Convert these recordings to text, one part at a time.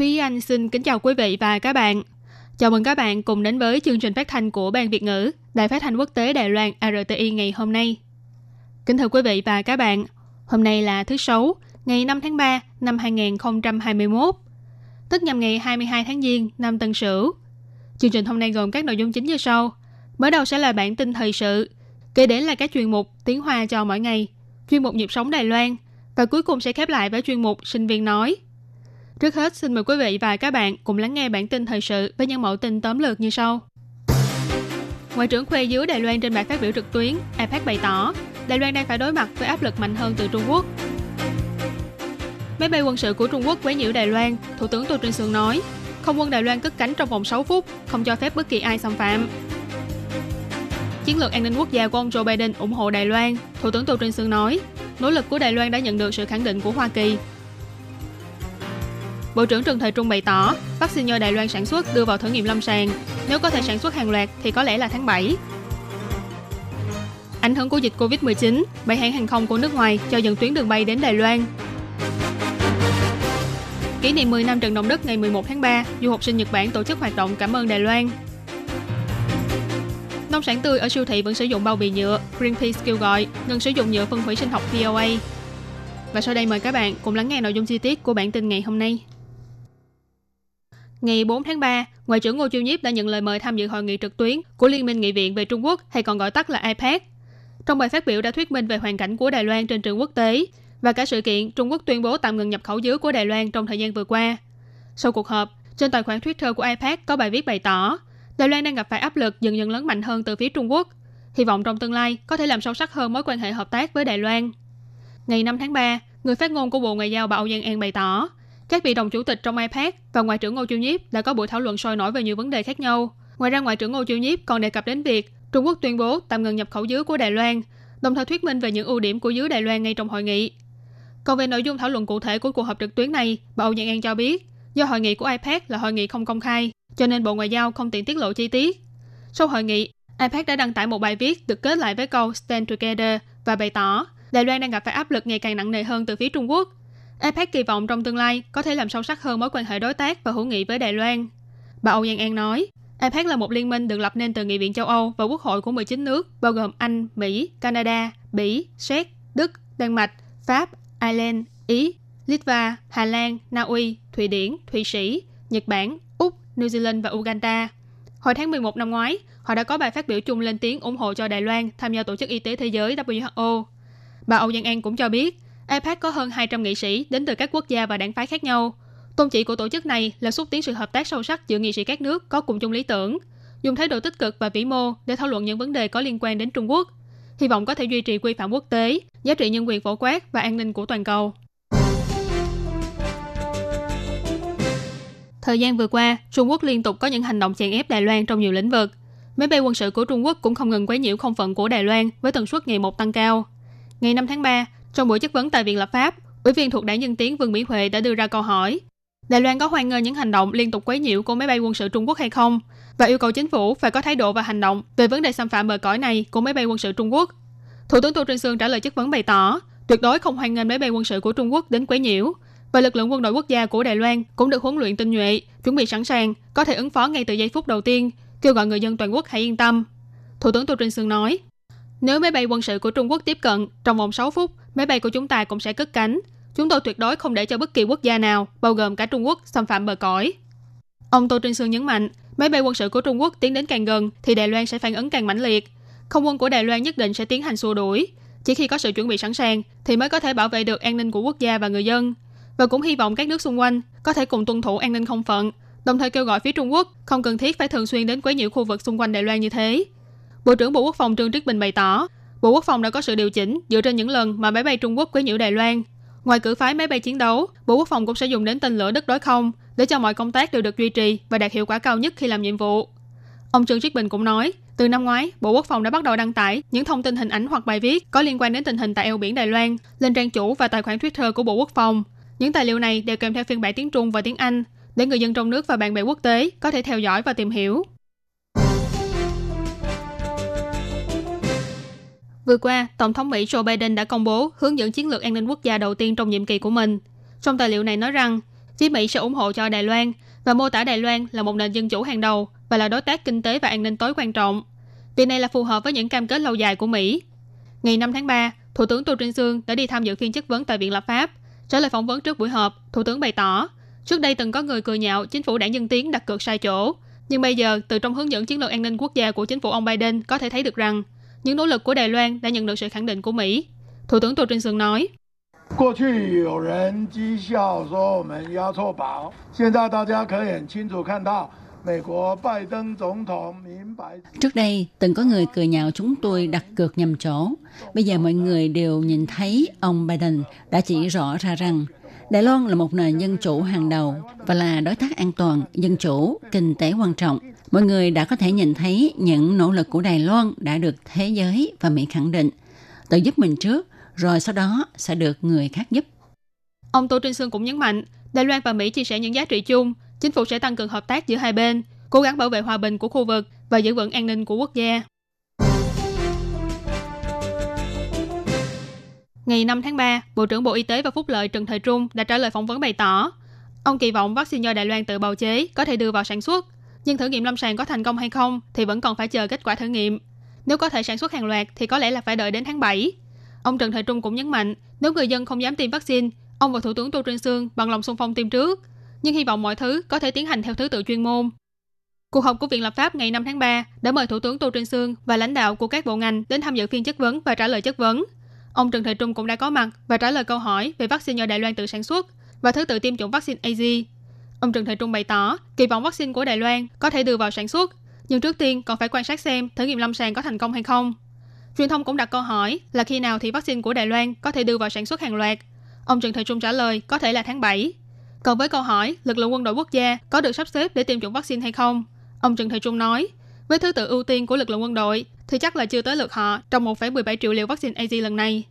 Thúy Anh xin kính chào quý vị và các bạn. Chào mừng các bạn cùng đến với chương trình phát thanh của Ban Việt ngữ, Đài phát thanh quốc tế Đài Loan RTI ngày hôm nay. Kính thưa quý vị và các bạn, hôm nay là thứ Sáu, ngày 5 tháng 3 năm 2021, tức nhằm ngày 22 tháng Giêng năm Tân Sửu. Chương trình hôm nay gồm các nội dung chính như sau. Mở đầu sẽ là bản tin thời sự, kế đến là các chuyên mục tiếng Hoa cho mỗi ngày, chuyên mục nhịp sống Đài Loan và cuối cùng sẽ khép lại với chuyên mục sinh viên nói. Trước hết, xin mời quý vị và các bạn cùng lắng nghe bản tin thời sự với những mẫu tin tóm lược như sau. Ngoại trưởng khoe dưới Đài Loan trên bài phát biểu trực tuyến, APEC bày tỏ Đài Loan đang phải đối mặt với áp lực mạnh hơn từ Trung Quốc. Máy bay quân sự của Trung Quốc quấy nhiễu Đài Loan, Thủ tướng Tô Trinh Sương nói, không quân Đài Loan cất cánh trong vòng 6 phút, không cho phép bất kỳ ai xâm phạm. Chiến lược an ninh quốc gia của ông Joe Biden ủng hộ Đài Loan, Thủ tướng Tô Trinh Sương nói, nỗ lực của Đài Loan đã nhận được sự khẳng định của Hoa Kỳ Bộ trưởng Trần Thời Trung bày tỏ, vaccine do Đài Loan sản xuất đưa vào thử nghiệm lâm sàng. Nếu có thể sản xuất hàng loạt thì có lẽ là tháng 7. Ảnh hưởng của dịch Covid-19, bảy hãng hàng không của nước ngoài cho dừng tuyến đường bay đến Đài Loan. Kỷ niệm 10 năm trận động đất ngày 11 tháng 3, du học sinh Nhật Bản tổ chức hoạt động cảm ơn Đài Loan. Nông sản tươi ở siêu thị vẫn sử dụng bao bì nhựa. Greenpeace kêu gọi ngừng sử dụng nhựa phân hủy sinh học POA. Và sau đây mời các bạn cùng lắng nghe nội dung chi tiết của bản tin ngày hôm nay. Ngày 4 tháng 3, Ngoại trưởng Ngô Chiêu Nhiếp đã nhận lời mời tham dự hội nghị trực tuyến của Liên minh Nghị viện về Trung Quốc hay còn gọi tắt là IPAC. Trong bài phát biểu đã thuyết minh về hoàn cảnh của Đài Loan trên trường quốc tế và cả sự kiện Trung Quốc tuyên bố tạm ngừng nhập khẩu dứa của Đài Loan trong thời gian vừa qua. Sau cuộc họp, trên tài khoản Twitter của IPAC có bài viết bày tỏ Đài Loan đang gặp phải áp lực dần dần lớn mạnh hơn từ phía Trung Quốc. Hy vọng trong tương lai có thể làm sâu sắc hơn mối quan hệ hợp tác với Đài Loan. Ngày 5 tháng 3, người phát ngôn của Bộ Ngoại giao bà Âu Giang An bày tỏ các vị đồng chủ tịch trong IPAC và Ngoại trưởng Ngô Chiêu Nhiếp đã có buổi thảo luận sôi nổi về nhiều vấn đề khác nhau. Ngoài ra, Ngoại trưởng Ngô Chiêu Nhiếp còn đề cập đến việc Trung Quốc tuyên bố tạm ngừng nhập khẩu dứa của Đài Loan, đồng thời thuyết minh về những ưu điểm của dứa Đài Loan ngay trong hội nghị. Còn về nội dung thảo luận cụ thể của cuộc họp trực tuyến này, bà Âu Nhạn An cho biết, do hội nghị của IPAC là hội nghị không công khai, cho nên Bộ Ngoại giao không tiện tiết lộ chi tiết. Sau hội nghị, IPAC đã đăng tải một bài viết được kết lại với câu Stand Together và bày tỏ Đài Loan đang gặp phải áp lực ngày càng nặng nề hơn từ phía Trung Quốc APEC kỳ vọng trong tương lai có thể làm sâu sắc hơn mối quan hệ đối tác và hữu nghị với Đài Loan. Bà Âu Giang An nói, APEC là một liên minh được lập nên từ Nghị viện châu Âu và quốc hội của 19 nước, bao gồm Anh, Mỹ, Canada, Bỉ, Séc, Đức, Đan Mạch, Pháp, Ireland, Ý, Litva, Hà Lan, Na Uy, Thụy Điển, Thụy Sĩ, Nhật Bản, Úc, New Zealand và Uganda. Hồi tháng 11 năm ngoái, họ đã có bài phát biểu chung lên tiếng ủng hộ cho Đài Loan tham gia Tổ chức Y tế Thế giới WHO. Bà Âu Giang An cũng cho biết, APEC có hơn 200 nghị sĩ đến từ các quốc gia và đảng phái khác nhau. Tôn chỉ của tổ chức này là xúc tiến sự hợp tác sâu sắc giữa nghị sĩ các nước có cùng chung lý tưởng, dùng thái độ tích cực và vĩ mô để thảo luận những vấn đề có liên quan đến Trung Quốc, hy vọng có thể duy trì quy phạm quốc tế, giá trị nhân quyền phổ quát và an ninh của toàn cầu. Thời gian vừa qua, Trung Quốc liên tục có những hành động chèn ép Đài Loan trong nhiều lĩnh vực. Máy bay quân sự của Trung Quốc cũng không ngừng quấy nhiễu không phận của Đài Loan với tần suất ngày một tăng cao. Ngày 5 tháng 3, trong buổi chất vấn tại Viện Lập pháp, Ủy viên thuộc Đảng Dân Tiến Vương Mỹ Huệ đã đưa ra câu hỏi Đài Loan có hoan nghênh những hành động liên tục quấy nhiễu của máy bay quân sự Trung Quốc hay không? Và yêu cầu chính phủ phải có thái độ và hành động về vấn đề xâm phạm bờ cõi này của máy bay quân sự Trung Quốc. Thủ tướng Tô Trinh Sương trả lời chất vấn bày tỏ, tuyệt đối không hoan nghênh máy bay quân sự của Trung Quốc đến quấy nhiễu. Và lực lượng quân đội quốc gia của Đài Loan cũng được huấn luyện tinh nhuệ, chuẩn bị sẵn sàng, có thể ứng phó ngay từ giây phút đầu tiên, kêu gọi người dân toàn quốc hãy yên tâm. Thủ tướng Tô Trinh Sương nói, nếu máy bay quân sự của Trung Quốc tiếp cận trong vòng 6 phút, máy bay của chúng ta cũng sẽ cất cánh. Chúng tôi tuyệt đối không để cho bất kỳ quốc gia nào, bao gồm cả Trung Quốc, xâm phạm bờ cõi. Ông Tô Trinh Sương nhấn mạnh, máy bay quân sự của Trung Quốc tiến đến càng gần thì Đài Loan sẽ phản ứng càng mãnh liệt. Không quân của Đài Loan nhất định sẽ tiến hành xua đuổi. Chỉ khi có sự chuẩn bị sẵn sàng thì mới có thể bảo vệ được an ninh của quốc gia và người dân. Và cũng hy vọng các nước xung quanh có thể cùng tuân thủ an ninh không phận, đồng thời kêu gọi phía Trung Quốc không cần thiết phải thường xuyên đến quấy nhiễu khu vực xung quanh Đài Loan như thế. Bộ trưởng Bộ Quốc phòng Trương Trích Bình bày tỏ, Bộ Quốc phòng đã có sự điều chỉnh dựa trên những lần mà máy bay Trung Quốc quấy nhiễu Đài Loan. Ngoài cử phái máy bay chiến đấu, Bộ Quốc phòng cũng sẽ dùng đến tên lửa đất đối không để cho mọi công tác đều được duy trì và đạt hiệu quả cao nhất khi làm nhiệm vụ. Ông Trương Trích Bình cũng nói, từ năm ngoái, Bộ Quốc phòng đã bắt đầu đăng tải những thông tin hình ảnh hoặc bài viết có liên quan đến tình hình tại eo biển Đài Loan lên trang chủ và tài khoản Twitter của Bộ Quốc phòng. Những tài liệu này đều kèm theo phiên bản tiếng Trung và tiếng Anh để người dân trong nước và bạn bè quốc tế có thể theo dõi và tìm hiểu. Vừa qua, Tổng thống Mỹ Joe Biden đã công bố hướng dẫn chiến lược an ninh quốc gia đầu tiên trong nhiệm kỳ của mình. Trong tài liệu này nói rằng, phía Mỹ sẽ ủng hộ cho Đài Loan và mô tả Đài Loan là một nền dân chủ hàng đầu và là đối tác kinh tế và an ninh tối quan trọng. Việc này là phù hợp với những cam kết lâu dài của Mỹ. Ngày 5 tháng 3, Thủ tướng Tô Trinh Sương đã đi tham dự phiên chất vấn tại Viện Lập pháp. Trả lời phỏng vấn trước buổi họp, Thủ tướng bày tỏ, trước đây từng có người cười nhạo chính phủ đảng Dân Tiến đặt cược sai chỗ. Nhưng bây giờ, từ trong hướng dẫn chiến lược an ninh quốc gia của chính phủ ông Biden có thể thấy được rằng, những nỗ lực của Đài Loan đã nhận được sự khẳng định của Mỹ. Thủ tướng Tô Trinh Sương nói. Trước đây, từng có người cười nhạo chúng tôi đặt cược nhầm chỗ. Bây giờ mọi người đều nhìn thấy ông Biden đã chỉ rõ ra rằng Đài Loan là một nền dân chủ hàng đầu và là đối tác an toàn, dân chủ, kinh tế quan trọng. Mọi người đã có thể nhìn thấy những nỗ lực của Đài Loan đã được thế giới và Mỹ khẳng định. Tự giúp mình trước, rồi sau đó sẽ được người khác giúp. Ông Tô Trinh Sương cũng nhấn mạnh, Đài Loan và Mỹ chia sẻ những giá trị chung, chính phủ sẽ tăng cường hợp tác giữa hai bên, cố gắng bảo vệ hòa bình của khu vực và giữ vững an ninh của quốc gia. Ngày 5 tháng 3, Bộ trưởng Bộ Y tế và Phúc lợi Trần Thời Trung đã trả lời phỏng vấn bày tỏ, ông kỳ vọng vaccine do Đài Loan tự bào chế có thể đưa vào sản xuất, nhưng thử nghiệm lâm sàng có thành công hay không thì vẫn còn phải chờ kết quả thử nghiệm. Nếu có thể sản xuất hàng loạt thì có lẽ là phải đợi đến tháng 7. Ông Trần Thời Trung cũng nhấn mạnh, nếu người dân không dám tiêm vaccine, ông và Thủ tướng Tô Trinh Sương bằng lòng xung phong tiêm trước, nhưng hy vọng mọi thứ có thể tiến hành theo thứ tự chuyên môn. Cuộc họp của Viện Lập pháp ngày 5 tháng 3 đã mời Thủ tướng Tô Trinh Sương và lãnh đạo của các bộ ngành đến tham dự phiên chất vấn và trả lời chất vấn. Ông Trần Thời Trung cũng đã có mặt và trả lời câu hỏi về vaccine do Đài Loan tự sản xuất và thứ tự tiêm chủng vaccine AZ. Ông Trần Thời Trung bày tỏ kỳ vọng vaccine của Đài Loan có thể đưa vào sản xuất, nhưng trước tiên còn phải quan sát xem thử nghiệm lâm sàng có thành công hay không. Truyền thông cũng đặt câu hỏi là khi nào thì vaccine của Đài Loan có thể đưa vào sản xuất hàng loạt. Ông Trần Thời Trung trả lời có thể là tháng 7. Còn với câu hỏi lực lượng quân đội quốc gia có được sắp xếp để tiêm chủng vaccine hay không, ông Trần Thời Trung nói với thứ tự ưu tiên của lực lượng quân đội thì chắc là chưa tới lượt họ trong 1,17 triệu liều vaccine AZ lần này.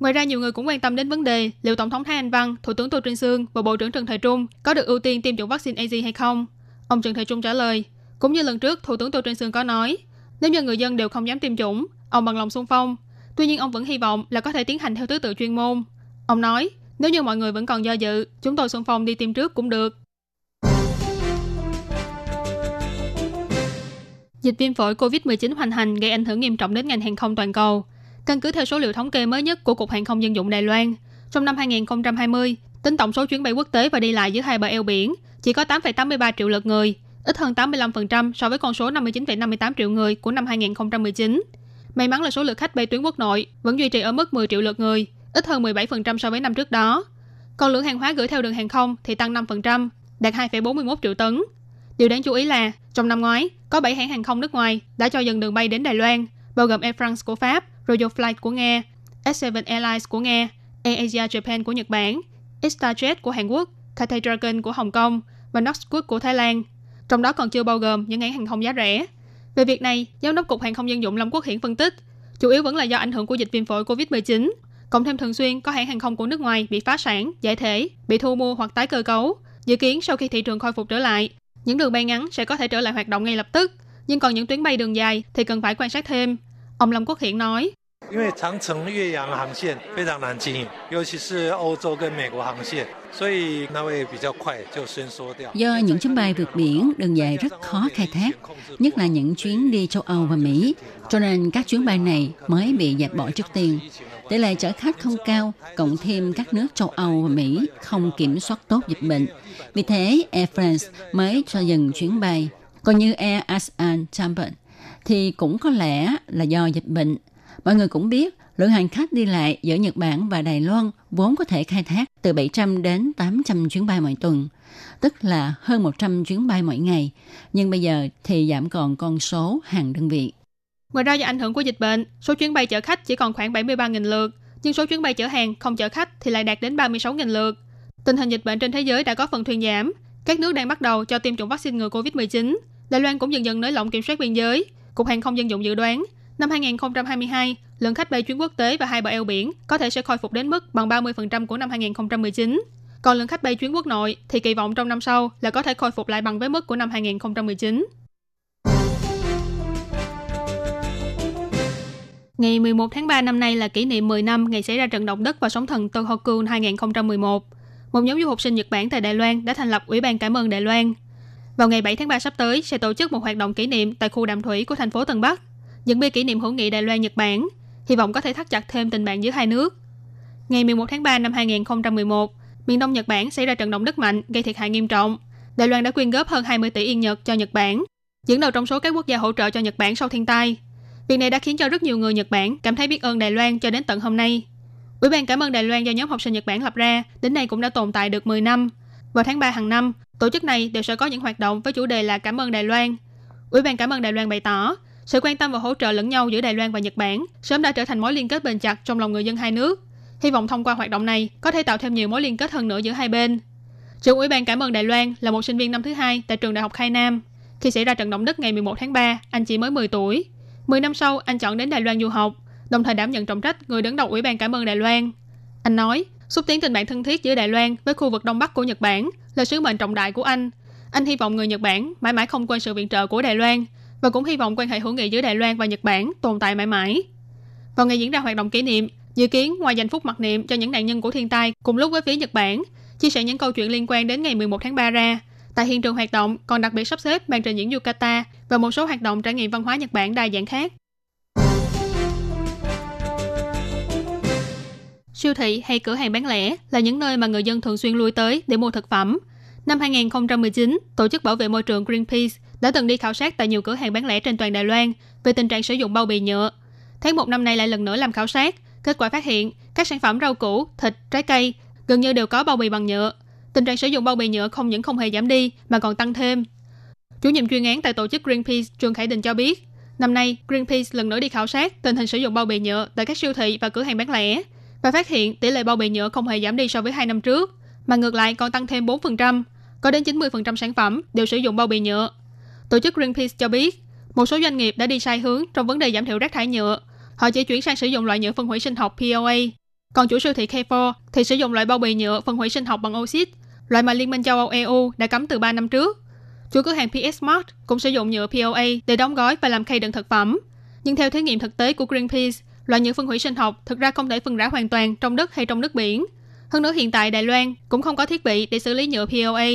Ngoài ra, nhiều người cũng quan tâm đến vấn đề liệu Tổng thống Thái Anh Văn, Thủ tướng Tô Trinh Sương và Bộ trưởng Trần Thời Trung có được ưu tiên tiêm chủng vaccine AZ hay không. Ông Trần Thời Trung trả lời, cũng như lần trước, Thủ tướng Tô Trinh Sương có nói, nếu như người dân đều không dám tiêm chủng, ông bằng lòng xung phong. Tuy nhiên, ông vẫn hy vọng là có thể tiến hành theo thứ tự chuyên môn. Ông nói, nếu như mọi người vẫn còn do dự, chúng tôi xung phong đi tiêm trước cũng được. Dịch viêm phổi COVID-19 hoành hành gây ảnh hưởng nghiêm trọng đến ngành hàng không toàn cầu. Căn cứ theo số liệu thống kê mới nhất của Cục Hàng không Dân dụng Đài Loan, trong năm 2020, tính tổng số chuyến bay quốc tế và đi lại giữa hai bờ eo biển chỉ có 8,83 triệu lượt người, ít hơn 85% so với con số 59,58 triệu người của năm 2019. May mắn là số lượt khách bay tuyến quốc nội vẫn duy trì ở mức 10 triệu lượt người, ít hơn 17% so với năm trước đó. Còn lượng hàng hóa gửi theo đường hàng không thì tăng 5%, đạt 2,41 triệu tấn. Điều đáng chú ý là, trong năm ngoái, có 7 hãng hàng không nước ngoài đã cho dừng đường bay đến Đài Loan, bao gồm Air France của Pháp, Royal Flight của Nga, S7 Airlines của Nga, AirAsia Japan của Nhật Bản, Starjet của Hàn Quốc, Cathay Dragon của Hồng Kông và Northwood của Thái Lan. Trong đó còn chưa bao gồm những hãng hàng không giá rẻ. Về việc này, Giám đốc Cục Hàng không Dân dụng Lâm Quốc Hiển phân tích, chủ yếu vẫn là do ảnh hưởng của dịch viêm phổi COVID-19, cộng thêm thường xuyên có hãng hàng không của nước ngoài bị phá sản, giải thể, bị thu mua hoặc tái cơ cấu. Dự kiến sau khi thị trường khôi phục trở lại, những đường bay ngắn sẽ có thể trở lại hoạt động ngay lập tức, nhưng còn những tuyến bay đường dài thì cần phải quan sát thêm. Ông Lâm Quốc Hiển nói. 因为长城、岳阳航线非常难经营，尤其是欧洲跟美国航线，所以那会比较快就伸缩掉。 Do những chuyến bay vượt biển đường dài rất khó khai thác, nhất là những chuyến đi châu Âu và Mỹ, cho nên các chuyến bay này mới bị dẹp bỏ trước tiên. Tỷ lệ chở khách không cao, cộng thêm các nước châu Âu và Mỹ không kiểm soát tốt dịch bệnh. Vì thế, Air France mới cho dừng chuyến bay. Còn như Air ASEAN Champion thì cũng có lẽ là do dịch bệnh. Mọi người cũng biết, lượng hành khách đi lại giữa Nhật Bản và Đài Loan vốn có thể khai thác từ 700 đến 800 chuyến bay mỗi tuần, tức là hơn 100 chuyến bay mỗi ngày. Nhưng bây giờ thì giảm còn con số hàng đơn vị. Ngoài ra do ảnh hưởng của dịch bệnh, số chuyến bay chở khách chỉ còn khoảng 73.000 lượt, nhưng số chuyến bay chở hàng không chở khách thì lại đạt đến 36.000 lượt. Tình hình dịch bệnh trên thế giới đã có phần thuyên giảm, các nước đang bắt đầu cho tiêm chủng vaccine ngừa COVID-19. Đài Loan cũng dần dần nới lỏng kiểm soát biên giới. Cục Hàng không Dân dụng dự đoán, năm 2022, lượng khách bay chuyến quốc tế và hai bờ eo biển có thể sẽ khôi phục đến mức bằng 30% của năm 2019. Còn lượng khách bay chuyến quốc nội thì kỳ vọng trong năm sau là có thể khôi phục lại bằng với mức của năm 2019. Ngày 11 tháng 3 năm nay là kỷ niệm 10 năm ngày xảy ra trận động đất và sóng thần Tohoku 2011. Một nhóm du học sinh Nhật Bản tại Đài Loan đã thành lập Ủy ban cảm ơn Đài Loan. Vào ngày 7 tháng 3 sắp tới sẽ tổ chức một hoạt động kỷ niệm tại khu đàm thủy của thành phố Tân Bắc, dẫn bia kỷ niệm hữu nghị Đài Loan Nhật Bản, hy vọng có thể thắt chặt thêm tình bạn giữa hai nước. Ngày 11 tháng 3 năm 2011, miền Đông Nhật Bản xảy ra trận động đất mạnh gây thiệt hại nghiêm trọng. Đài Loan đã quyên góp hơn 20 tỷ yên Nhật cho Nhật Bản, dẫn đầu trong số các quốc gia hỗ trợ cho Nhật Bản sau thiên tai. Việc này đã khiến cho rất nhiều người Nhật Bản cảm thấy biết ơn Đài Loan cho đến tận hôm nay. Ủy ban cảm ơn Đài Loan do nhóm học sinh Nhật Bản lập ra đến nay cũng đã tồn tại được 10 năm. Vào tháng 3 hàng năm, tổ chức này đều sẽ có những hoạt động với chủ đề là cảm ơn Đài Loan. Ủy ban cảm ơn Đài Loan bày tỏ sự quan tâm và hỗ trợ lẫn nhau giữa Đài Loan và Nhật Bản sớm đã trở thành mối liên kết bền chặt trong lòng người dân hai nước. Hy vọng thông qua hoạt động này có thể tạo thêm nhiều mối liên kết hơn nữa giữa hai bên. Trưởng Ủy ban cảm ơn Đài Loan là một sinh viên năm thứ hai tại trường Đại học Khai Nam. Khi xảy ra trận động đất ngày 11 tháng 3, anh chỉ mới 10 tuổi. 10 năm sau, anh chọn đến Đài Loan du học, đồng thời đảm nhận trọng trách người đứng đầu Ủy ban cảm ơn Đài Loan. Anh nói, xúc tiến tình bạn thân thiết giữa Đài Loan với khu vực Đông Bắc của Nhật Bản là sứ mệnh trọng đại của anh. Anh hy vọng người Nhật Bản mãi mãi không quên sự viện trợ của Đài Loan và cũng hy vọng quan hệ hữu nghị giữa Đài Loan và Nhật Bản tồn tại mãi mãi. Vào ngày diễn ra hoạt động kỷ niệm, dự kiến ngoài dành phút mặc niệm cho những nạn nhân của thiên tai cùng lúc với phía Nhật Bản, chia sẻ những câu chuyện liên quan đến ngày 11 tháng 3 ra, tại hiện trường hoạt động còn đặc biệt sắp xếp màn trình diễn yukata và một số hoạt động trải nghiệm văn hóa Nhật Bản đa dạng khác. Siêu thị hay cửa hàng bán lẻ là những nơi mà người dân thường xuyên lui tới để mua thực phẩm. Năm 2019, Tổ chức Bảo vệ Môi trường Greenpeace đã từng đi khảo sát tại nhiều cửa hàng bán lẻ trên toàn Đài Loan về tình trạng sử dụng bao bì nhựa. Tháng một năm nay lại lần nữa làm khảo sát, kết quả phát hiện các sản phẩm rau củ, thịt, trái cây gần như đều có bao bì bằng nhựa. Tình trạng sử dụng bao bì nhựa không những không hề giảm đi mà còn tăng thêm. Chủ nhiệm chuyên án tại tổ chức Greenpeace Trương Khải Đình cho biết, năm nay Greenpeace lần nữa đi khảo sát tình hình sử dụng bao bì nhựa tại các siêu thị và cửa hàng bán lẻ và phát hiện tỷ lệ bao bì nhựa không hề giảm đi so với 2 năm trước, mà ngược lại còn tăng thêm 4%, có đến 90% sản phẩm đều sử dụng bao bì nhựa. Tổ chức Greenpeace cho biết, một số doanh nghiệp đã đi sai hướng trong vấn đề giảm thiểu rác thải nhựa. Họ chỉ chuyển sang sử dụng loại nhựa phân hủy sinh học POA. Còn chủ siêu thị K4 thì sử dụng loại bao bì nhựa phân hủy sinh học bằng oxit, loại mà Liên minh châu Âu EU đã cấm từ 3 năm trước. Chủ cửa hàng PS Mart cũng sử dụng nhựa POA để đóng gói và làm khay đựng thực phẩm. Nhưng theo thí nghiệm thực tế của Greenpeace, loại nhựa phân hủy sinh học thực ra không thể phân rã hoàn toàn trong đất hay trong nước biển. Hơn nữa hiện tại Đài Loan cũng không có thiết bị để xử lý nhựa POA,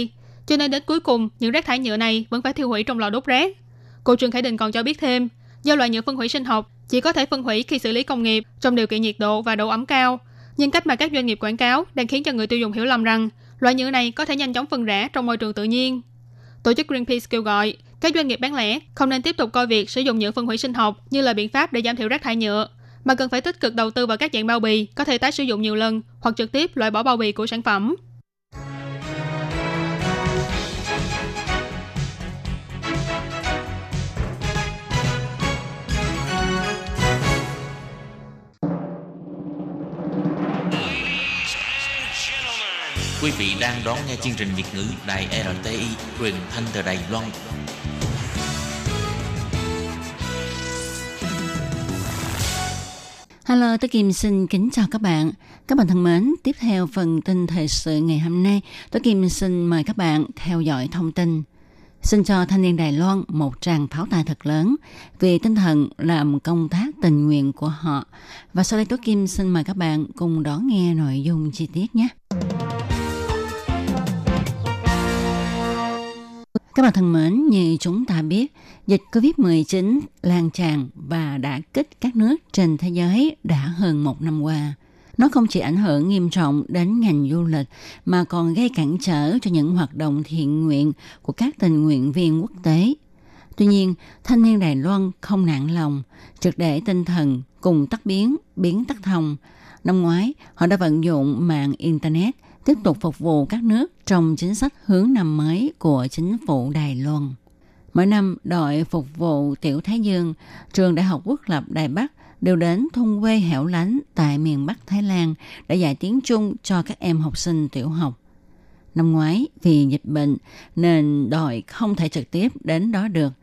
cho nên đến cuối cùng những rác thải nhựa này vẫn phải tiêu hủy trong lò đốt rác. Cô Trương Khải Đình còn cho biết thêm, do loại nhựa phân hủy sinh học chỉ có thể phân hủy khi xử lý công nghiệp trong điều kiện nhiệt độ và độ ẩm cao. Nhưng cách mà các doanh nghiệp quảng cáo đang khiến cho người tiêu dùng hiểu lầm rằng loại nhựa này có thể nhanh chóng phân rã trong môi trường tự nhiên. Tổ chức Greenpeace kêu gọi các doanh nghiệp bán lẻ không nên tiếp tục coi việc sử dụng nhựa phân hủy sinh học như là biện pháp để giảm thiểu rác thải nhựa, mà cần phải tích cực đầu tư vào các dạng bao bì có thể tái sử dụng nhiều lần hoặc trực tiếp loại bỏ bao bì của sản phẩm. Quý vị đang đón nghe chương trình Việt ngữ Đài RTI truyền thanh từ Đài Loan. Hello, tôi Kim xin kính chào các bạn. Các bạn thân mến, tiếp theo phần tin thời sự ngày hôm nay, tôi Kim xin mời các bạn theo dõi thông tin. Xin cho thanh niên Đài Loan một tràng pháo tay thật lớn vì tinh thần làm công tác tình nguyện của họ. Và sau đây tôi Kim xin mời các bạn cùng đón nghe nội dung chi tiết nhé. Các bạn thân mến, như chúng ta biết, dịch COVID-19 lan tràn và đã kích các nước trên thế giới đã hơn một năm qua. Nó không chỉ ảnh hưởng nghiêm trọng đến ngành du lịch mà còn gây cản trở cho những hoạt động thiện nguyện của các tình nguyện viên quốc tế. Tuy nhiên, thanh niên Đài Loan không nản lòng, trực để tinh thần cùng tắt biến, biến tắt thông. Năm ngoái, họ đã vận dụng mạng Internet – tiếp tục phục vụ các nước trong chính sách hướng năm mới của chính phủ Đài Loan. Mỗi năm, đội phục vụ Tiểu Thái Dương, trường Đại học Quốc lập Đài Bắc đều đến thôn quê hẻo lánh tại miền Bắc Thái Lan để dạy tiếng Trung cho các em học sinh tiểu học. Năm ngoái vì dịch bệnh nên đội không thể trực tiếp đến đó được.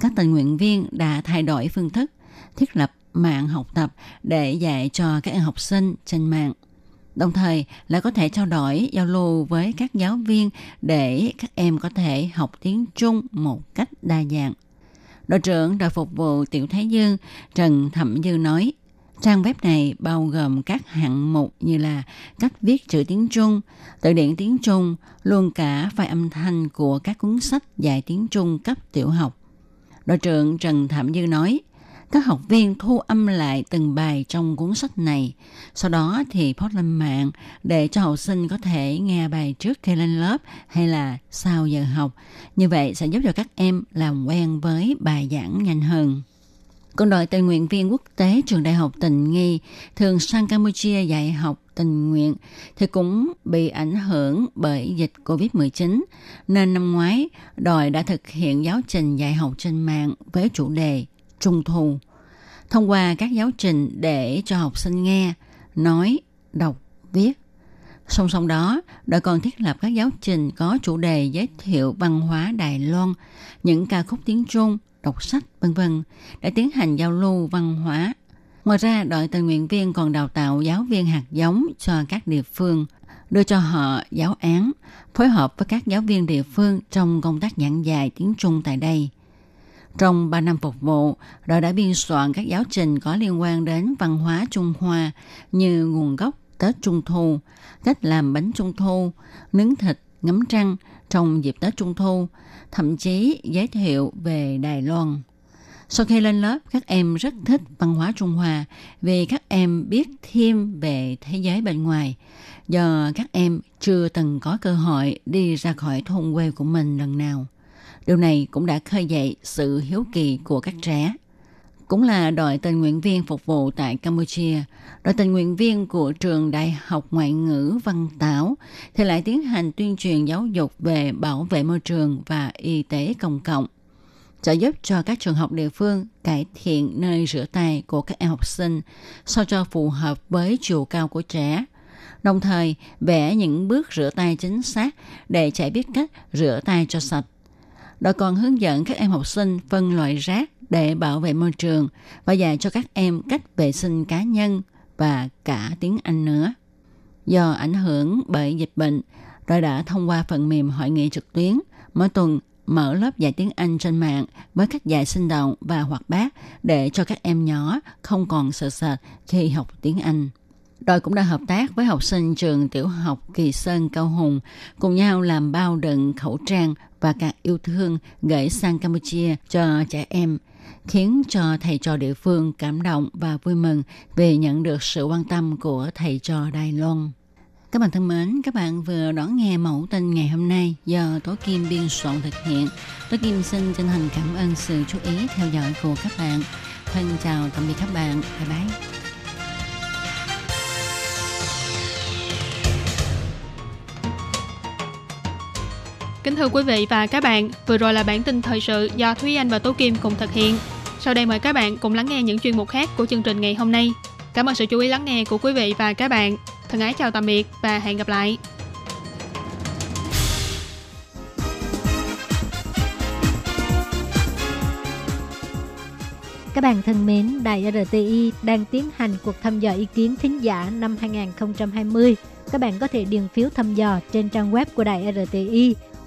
Các tình nguyện viên đã thay đổi phương thức, thiết lập mạng học tập để dạy cho các em học sinh trên mạng. Đồng thời là có thể trao đổi, giao lưu với các giáo viên để các em có thể học tiếng Trung một cách đa dạng. Đội trưởng đội phục vụ Tiểu Thái Dương Trần Thẩm Dư nói, trang web này bao gồm các hạng mục như là cách viết chữ tiếng Trung, từ điển tiếng Trung, luôn cả file âm thanh của các cuốn sách dạy tiếng Trung cấp tiểu học. Đội trưởng Trần Thẩm Dư nói, các học viên thu âm lại từng bài trong cuốn sách này. Sau đó thì post lên mạng để cho học sinh có thể nghe bài trước khi lên lớp hay là sau giờ học. Như vậy sẽ giúp cho các em làm quen với bài giảng nhanh hơn. Còn đội tình nguyện viên quốc tế trường đại học tình nghi, thường sang Campuchia dạy học tình nguyện thì cũng bị ảnh hưởng bởi dịch Covid-19 nên năm ngoái đội đã thực hiện giáo trình dạy học trên mạng với chủ đề Trung thu thông qua các giáo trình để cho học sinh nghe, nói, đọc, viết. Song song đó, đội còn thiết lập các giáo trình có chủ đề giới thiệu văn hóa Đài Loan, những ca khúc tiếng Trung, đọc sách, vân vân để tiến hành giao lưu văn hóa. Ngoài ra, đội tình nguyện viên còn đào tạo giáo viên hạt giống cho các địa phương, đưa cho họ giáo án, phối hợp với các giáo viên địa phương trong công tác giảng dạy tiếng Trung tại đây. Trong 3 năm phục vụ, đội đã biên soạn các giáo trình có liên quan đến văn hóa Trung Hoa như nguồn gốc Tết Trung Thu, cách làm bánh Trung Thu, nướng thịt, ngắm trăng trong dịp Tết Trung Thu, thậm chí giới thiệu về Đài Loan. Sau khi lên lớp, các em rất thích văn hóa Trung Hoa vì các em biết thêm về thế giới bên ngoài. Do các em chưa từng có cơ hội đi ra khỏi thôn quê của mình lần nào. Điều này cũng đã khơi dậy sự hiếu kỳ của các trẻ. Cũng là đội tình nguyện viên phục vụ tại Campuchia, đội tình nguyện viên của trường Đại học Ngoại ngữ Văn Tảo thì lại tiến hành tuyên truyền giáo dục về bảo vệ môi trường và y tế công cộng trợ giúp cho các trường học địa phương cải thiện nơi rửa tay của các em học sinh sao cho phù hợp với chiều cao của trẻ. Đồng thời, vẽ những bước rửa tay chính xác để trẻ biết cách rửa tay cho sạch đội còn hướng dẫn các em học sinh phân loại rác để bảo vệ môi trường và dạy cho các em cách vệ sinh cá nhân và cả tiếng Anh nữa. Do ảnh hưởng bởi dịch bệnh, đội đã thông qua phần mềm hội nghị trực tuyến mỗi tuần mở lớp dạy tiếng Anh trên mạng với cách dạy sinh động và hoạt bát để cho các em nhỏ không còn sợ sệt khi học tiếng Anh. Đội cũng đã hợp tác với học sinh trường tiểu học Kỳ Sơn Cao Hùng cùng nhau làm bao đựng khẩu trang và cả yêu thương gửi sang Campuchia cho trẻ em, khiến cho thầy trò địa phương cảm động và vui mừng vì nhận được sự quan tâm của thầy trò Đài Loan. Các bạn thân mến, các bạn vừa đón nghe mẫu tin ngày hôm nay do Tố Kim biên soạn thực hiện. Tố Kim xin chân thành cảm ơn sự chú ý theo dõi của các bạn. Thân chào tạm biệt các bạn. Bye bye. Kính thưa quý vị và các bạn, vừa rồi là bản tin thời sự do Thúy Anh và Tố Kim cùng thực hiện. Sau đây mời các bạn cùng lắng nghe những chuyên mục khác của chương trình ngày hôm nay. Cảm ơn sự chú ý lắng nghe của quý vị và các bạn. Thân ái chào tạm biệt và hẹn gặp lại. Các bạn thân mến, Đài RTI đang tiến hành cuộc thăm dò ý kiến thính giả năm 2020. Các bạn có thể điền phiếu thăm dò trên trang web của Đài RTI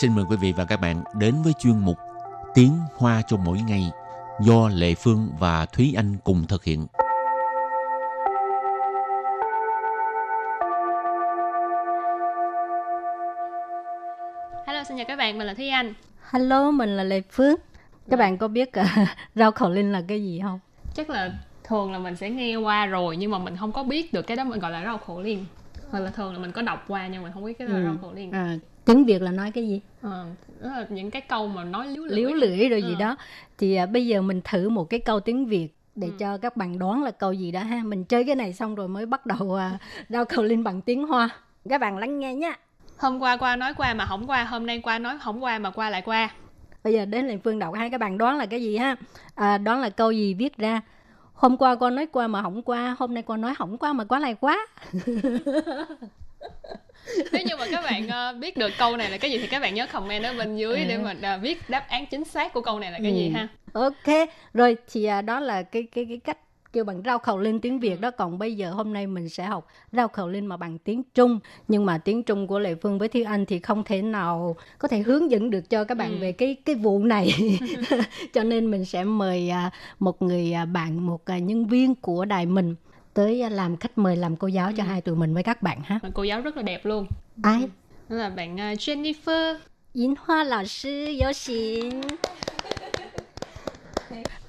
Xin mời quý vị và các bạn đến với chuyên mục Tiếng Hoa cho mỗi ngày do Lệ Phương và Thúy Anh cùng thực hiện. Hello, xin chào các bạn, mình là Thúy Anh. Hello, mình là Lê Phước. Các bạn có biết uh, rau khẩu linh là cái gì không? Chắc là thường là mình sẽ nghe qua rồi nhưng mà mình không có biết được cái đó mình gọi là rau khổ liên hoặc là thường là mình có đọc qua nhưng mà không biết cái đó là Ừ. rau khổ liên À, tiếng Việt là nói cái gì? Ờ, là những cái câu mà nói liếu lưỡi Liếu lưỡi rồi gì Ừ. đó. Thì à, bây giờ mình thử một cái câu tiếng Việt để Ừ. cho các bạn đoán là câu gì đó ha. Mình chơi cái này xong rồi mới bắt đầu à, rau khẩu linh bằng tiếng Hoa. Các bạn lắng nghe nhé. hôm qua qua nói qua mà không qua hôm nay qua nói không qua mà qua lại qua Bây giờ đến Lệ Phương đọc hai các bạn đoán là cái gì ha? À, đoán là câu gì viết ra? Hôm qua con nói qua mà không qua, hôm nay con nói không qua mà quá lại quá. nếu như mà các bạn ờ, biết được câu này là cái gì thì các bạn nhớ comment ở bên dưới để mà viết đáp án chính xác của câu này là cái gì Ừ. ha Ok, rồi thì à, đó là cái cái cái cách kêu bằng rau khẩu linh tiếng Việt đó. Còn bây giờ hôm nay mình sẽ học rau khẩu linh mà bằng tiếng Trung. Nhưng mà tiếng Trung của Lệ Phương với Thiên Anh thì không thể nào có thể hướng dẫn được cho các bạn Ừ. về cái cái vụ này. cho nên mình sẽ mời à, một người à, bạn, một à, nhân viên của đài mình tới à, làm khách mời làm cô giáo cho hai tụi mình với các bạn ha. mà cô giáo rất là đẹp luôn Ai? đó là bạn ờ, Jennifer Yến Hoa lão sư有请。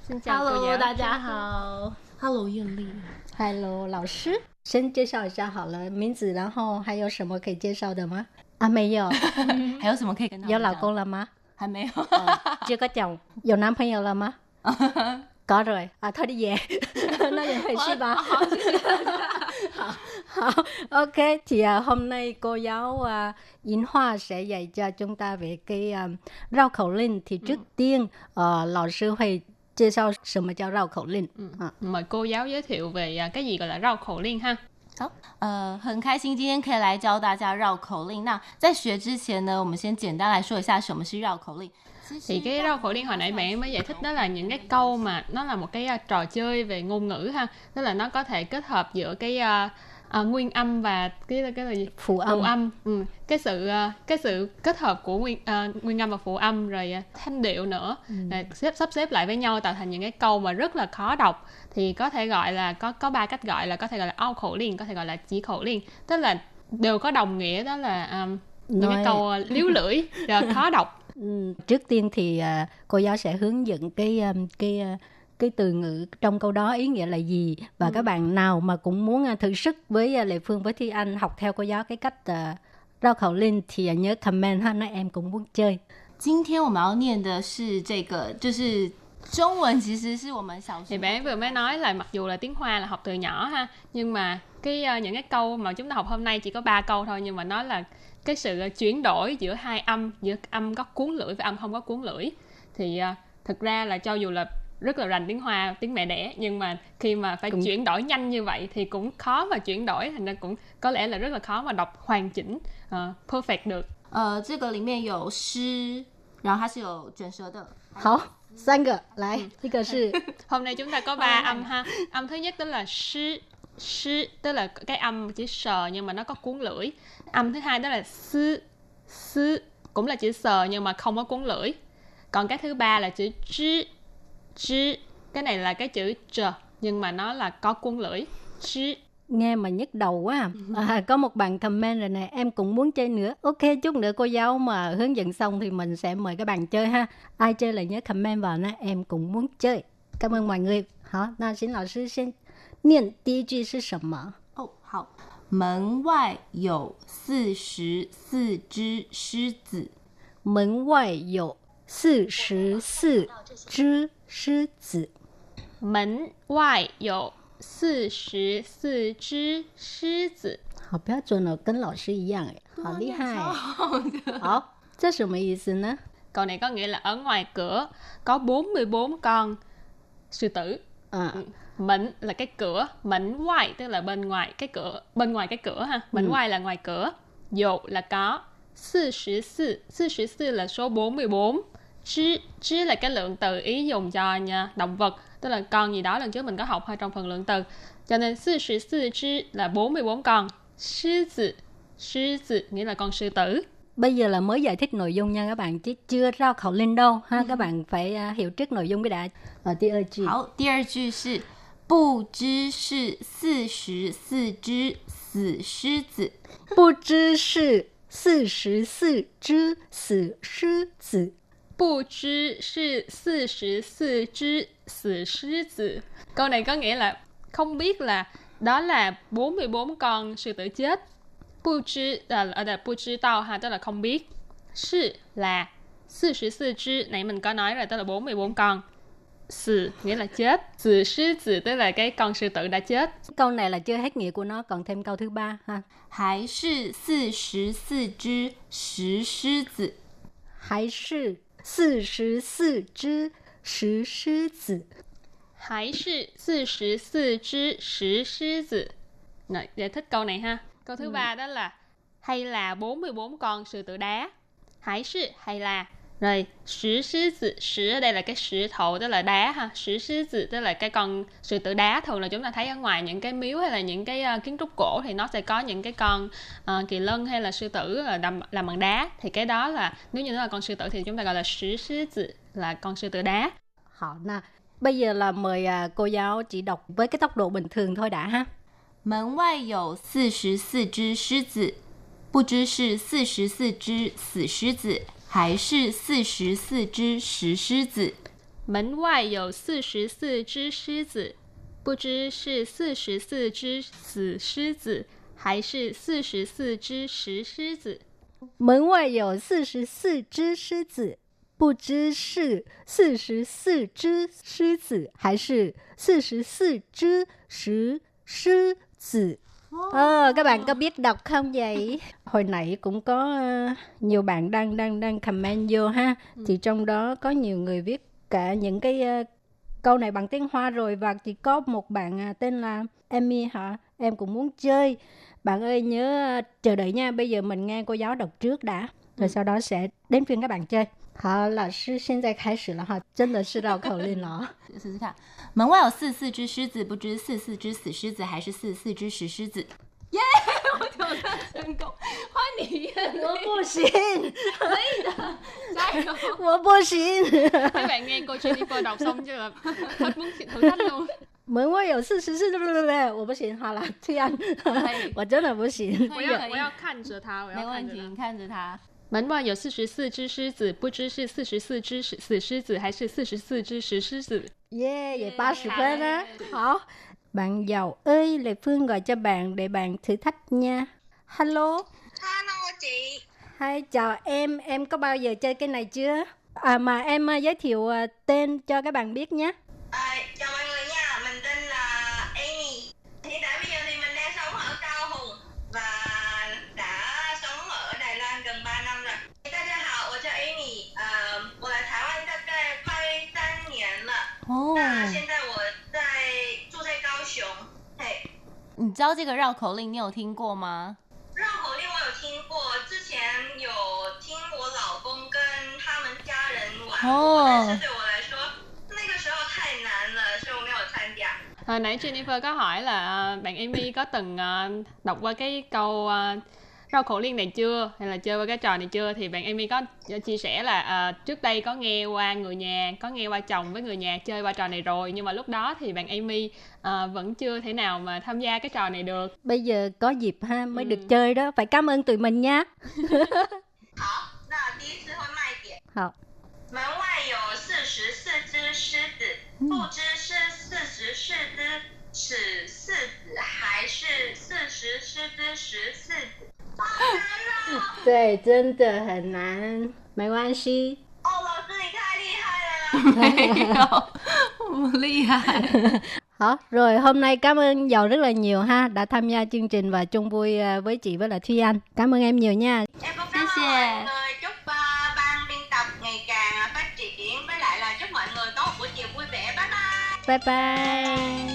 xin chào cô giáo 大家好。Hello，艳丽。 Hello，老师，先介绍一下好了名字，然后还有什么可以介绍的吗？啊，没有，还有什么可以跟他们有老讲公了吗？还没有？哦chưa có chồng，有男朋友了吗 có rồi. À, thôi đi về. Nói vậy thì Shiba. Ờ. Ờ, ờ, ok thì à, hôm nay cô giáo à, Yến Hoa sẽ dạy cho chúng ta về cái à, rau khẩu linh. Thì ừ. trước ừ. tiên à, lão sư Huệ chia sẻ mời cô giáo giới thiệu về à, cái gì gọi là rau khẩu linh ha? 好，呃，很开心今天可以来教大家绕口令。那在学之前呢，我们先简单来说一下什么是绕口令。其 thì cái rau khổ liên hồi nãy bạn mới giải thích đó là những cái câu mà nó là một cái à, trò chơi về ngôn ngữ ha tức là nó có thể kết hợp giữa cái à, à, nguyên âm và cái cái là gì? Phụ âm. Phụ âm. Ừ. cái sự à, cái sự kết hợp của nguyên à, nguyên âm và phụ âm rồi thanh điệu nữa. Rồi xếp sắp xếp lại với nhau tạo thành những cái câu mà rất là khó đọc. Thì có thể gọi là có có ba cách gọi là có thể gọi là ao khổ liên có thể gọi là chỉ khổ liên tức là đều có đồng nghĩa đó là um, những cái câu liếu lưỡi khó đọc. Ừ, trước tiên thì à, cô giáo sẽ hướng dẫn cái um, cái à, cái từ ngữ trong câu đó ý nghĩa là gì và các bạn nào mà cũng muốn à, thử sức với à, Lệ Phương với Thi Anh học theo cô giáo cái cách à, rao khẩu linh thì à, nhớ comment ha nói em cũng muốn chơi 今天我们要念的是这个，就是中文，其实是我们小学 thì bé vừa mới nói là mặc dù là tiếng Hoa là học từ nhỏ ha nhưng mà cái ờ, những cái câu mà chúng ta học hôm nay chỉ có ba câu thôi nhưng mà nó là cái sự ờ, chuyển đổi giữa hai âm giữa âm có cuốn lưỡi và âm không có cuốn lưỡi thì ờ, thực ra là cho dù là rất là rành tiếng Hoa tiếng mẹ đẻ nhưng mà khi mà phải Cũng- chuyển đổi nhanh như vậy thì cũng khó mà chuyển đổi thành ra cũng có lẽ là rất là khó mà đọc hoàn chỉnh ờ, perfect được 呃，这个里面有诗，然后它是有卷舌的。好三个来一个是 hôm nay chúng ta có ba âm ha âm thứ nhất đó là sư sư tức là cái âm chữ sờ nhưng mà nó có cuốn lưỡi âm thứ hai đó là sư sư cũng là chữ sờ nhưng mà không có cuốn lưỡi còn cái thứ ba là chữ chữ chữ cái này là cái chữ trờ nhưng mà nó là có cuốn lưỡi chữ nghe mà nhức đầu quá à. à, có một bạn comment rồi nè em cũng muốn chơi nữa ok chút nữa cô giáo mà hướng dẫn xong thì mình sẽ mời các bạn chơi ha ai chơi là nhớ comment vào nè em cũng muốn chơi cảm ơn mọi người 好那请老师先念第一句是什么哦，好，门外有四十四只狮子。门外有四十四只 狮子 门外有四十四只狮子好标准哦，跟老师一样诶，好厉害。好，这什么意思呢？ câu này có nghĩa là ở ngoài cửa có 44 con sư tử À, mệnh là cái cửa mệnh ngoài tức là bên ngoài cái cửa bên ngoài cái cửa ha mệnh Ừ. ngoài là ngoài cửa dụ là có 44 44 là số 44 chứ chứ là cái lượng từ ý dùng cho nha, động vật tức là con gì đó lần trước mình có học ở trong phần lượng từ cho nên 44 chứ là 44 con sư tử sư tử nghĩa là con sư tử bây giờ là mới giải thích nội dung nha các bạn chứ chưa ra khẩu lên đâu ha các bạn phải uh, hiểu trước nội dung cái đã ở第二句好，第二句是不知是四十四只死狮子。不知是四十四只死狮子 不知是四十四只死狮子. Câu này có nghĩa là không biết là đó là 44 con sư tử chết. Bu chi là ở đây bu chi tao ha tức là không biết. Sư là 44 只nãy mình có nói rồi tức là 44 con. Sự nghĩa là chết. Sự sư tử tức là cái con sư tử đã chết. câu này là chưa hết nghĩa của nó còn thêm câu thứ ba ha 还是四十四只石狮子。 还是四十四只石狮子 Hãy是 44 只石狮子. Rồi, giải thích câu này ha. Câu thứ ba đó là hay là 44 con sư tử đá. Hãy sư hay là rồi sử sư tử sử ở đây là cái sử thổ tức là đá ha sử sư tử tức là cái con sư tử đá thường là chúng ta thấy ở ngoài những cái miếu hay là những cái uh, kiến trúc cổ thì nó sẽ có những cái con uh, kỳ lân hay là sư tử là làm, làm bằng đá thì cái đó là nếu như nó là con sư tử thì chúng ta gọi là sử sư tử là con sư tử đá Hảo nè bây giờ là mời à, cô giáo chỉ đọc với cái tốc độ bình thường thôi đã ha 门外有四十四只狮子，不知是四十四只死狮子， 还是四十四只石狮子。门外有四十四只狮子，不知是四十四只死狮子，还是四十四只石狮子。门外有四十四只狮子，不知是四十四只狮子还是四十四只石狮子。Ờ, các bạn có biết đọc không vậy? Hồi nãy cũng có ờ, nhiều bạn đang đang đang comment vô ha. Thì trong đó có nhiều người viết cả những cái ờ, câu này bằng tiếng Hoa rồi và chỉ có một bạn à, tên là Emmy hả? Em cũng muốn chơi. Bạn ơi nhớ ờ, chờ đợi nha. Bây giờ mình nghe cô giáo đọc trước đã. Rồi sau đó sẽ đến phiên các bạn chơi. 好，老师现在开始了哈，真的是绕口令了啊！试试看，门外有四四只狮子，不知四四只死狮子还是四四只石狮子。耶！我挑战成功，换你，我不行，可以的，加油！我不行。门外有四十四，对不对？对，我不行。好了，这样以我真的不行。我要我要看着他，我没问题，要看着他。你看着他。门外有四十四只狮子，不知是四十四只死死狮子还是四十四只石狮子。Yeah, vậy 30 phân á. Hảo. Bạn giàu ơi, Lê Phương gọi cho bạn để bạn thử thách nha. Hello. Hello chị, Hi, chào em. Em có bao giờ chơi cái này chưa? À mà em à, giới thiệu à, tên cho các bạn biết nhé. 哦那现在我在住在高雄，嘿，你知道这个绕口令你有听过吗？绕口令我有听过，之前有听我老公跟他们家人玩过，哦但是对我来说那个时候太难了，所以我没有参加。Hồi nãy Jennifer có hỏi là à, bạn Amy có từng à, đọc qua cái câu à, rau khổ liên này chưa hay là chơi qua cái trò này chưa thì bạn Amy có chia sẻ là à, trước đây có nghe qua người nhà có nghe qua chồng với người nhà chơi qua trò này rồi nhưng mà lúc đó thì bạn Amy à, vẫn chưa thể nào mà tham gia cái trò này được Bây giờ có dịp ha mới được chơi đó. Phải cảm ơn tụi mình nha. 好，那第一次会慢一点。好，门外有四十四只狮子，不知是四十四只死四子，还是四十四只石四子。 好难哦！对，真的很难。没关系。哦，老师你太厉害了。没有，不厉害。 Hả? Rồi hôm nay cảm ơn Dầu rất là nhiều ha đã tham gia chương trình và chung vui à, với chị với là Thúy Anh. Cảm ơn em nhiều nha. Em cũng cảm谢ơn谢mọi người. Chúc uh, ban biên tập ngày càng uh, phát triển với lại là chúc mọi người có một buổi chiều vui vẻ. Bye bye. Bye bye. “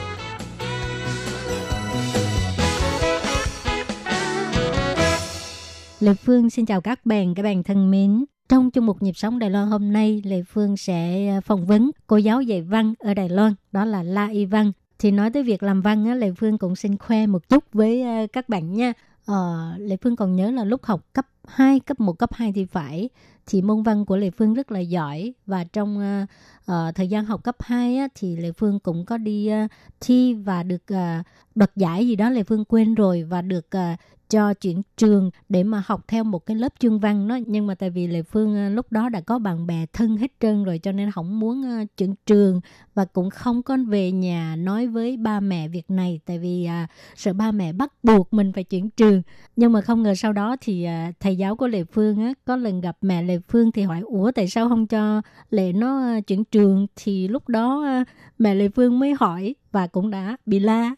Lê Phương xin chào các bạn, các bạn thân mến. Trong chung mục nhịp sống Đài Loan hôm nay, Lê Phương sẽ à, phỏng vấn cô giáo dạy văn ở Đài Loan, đó là La Y Văn. Thì nói tới việc làm văn, á, Lê Phương cũng xin khoe một chút với à, các bạn nha. Ờ, Lê Phương còn nhớ là lúc học cấp 2, cấp 1, cấp 2 thì phải, thì môn văn của Lê Phương rất là giỏi và trong uh, uh, thời gian học cấp 2 á, thì Lê Phương cũng có đi uh, thi và được uh, đoạt giải gì đó Lê Phương quên rồi và được uh, cho chuyển trường để mà học theo một cái lớp chuyên văn đó. Nhưng mà tại vì lệ Phương ờ, lúc đó đã có bạn bè thân hết trơn rồi cho nên không muốn ờ, chuyển trường và cũng không có về nhà nói với ba mẹ việc này. Tại vì à, sợ ba mẹ bắt buộc mình phải chuyển trường. Nhưng mà không ngờ sau đó thì à, thầy giáo của lệ Phương á, có lần gặp mẹ lệ Phương thì hỏi ủa tại sao không cho Lệ nó ờ, chuyển trường? Thì lúc đó à, mẹ lệ Phương mới hỏi và cũng đã bị la.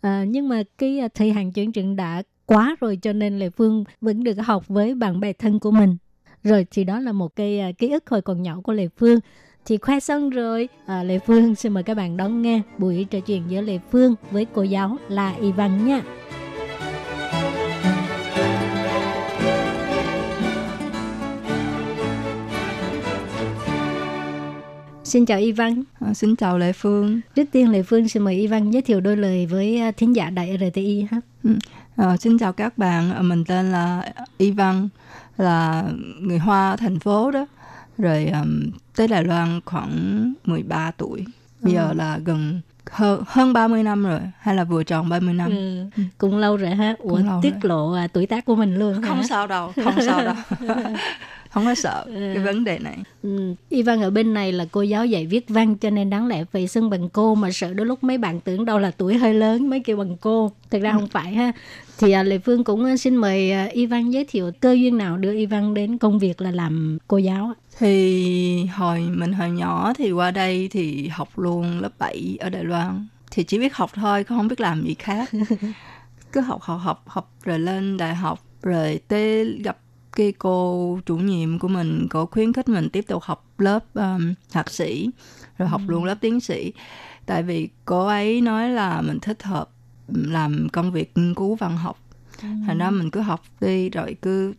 À, nhưng mà cái thời hạn chuyển trường đã quá rồi cho nên Lê Phương vẫn được học với bạn bè thân của mình rồi thì đó là một cái à, ký ức hồi còn nhỏ của Lê Phương thì khoe xong rồi à, Lê Phương xin mời các bạn đón nghe buổi trò chuyện giữa Lê Phương với cô giáo là Y Văn nha Xin chào Y Văn. À, xin chào Lệ Phương. Trước tiên Lê Phương xin mời Y Văn giới thiệu đôi lời với à, thính giả đại RTI ha. À, xin chào các bạn, À, mình tên là Y Văn, là người Hoa ở thành phố đó. Rồi um, tới Đài Loan khoảng 13 tuổi. Bây giờ là gần hơn, hơn 30 năm rồi, hay là vừa tròn 30 năm. Ừ, cũng lâu rồi ha. Ủa, tiết rồi. lộ à, tuổi tác của mình luôn Không hả? sao đâu, không sao đâu. không có sợ Ừ. cái vấn đề này. Ừ, Y Văn ở bên này là cô giáo dạy viết văn cho nên đáng lẽ phải xưng bằng cô mà sợ đôi lúc mấy bạn tưởng đâu là tuổi hơi lớn mới kêu bằng cô. Thực ra không phải ha. Thì à, Lê Phương cũng à, xin mời à, Y Văn giới thiệu cơ duyên nào đưa Y Văn đến công việc là làm cô giáo. ạ? Thì hồi mình hồi nhỏ thì qua đây thì học luôn lớp 7 ở Đài Loan. Thì chỉ biết học thôi, không biết làm gì khác. Cứ học học học học rồi lên đại học rồi tới gặp cái cô chủ nhiệm của mình, cô khuyến khích mình tiếp tục học lớp um, thạc sĩ rồi học luôn lớp tiến sĩ. Tại vì cô ấy nói là mình thích hợp làm công việc nghiên cứu văn học. Thành ra mình cứ học đi rồi cứ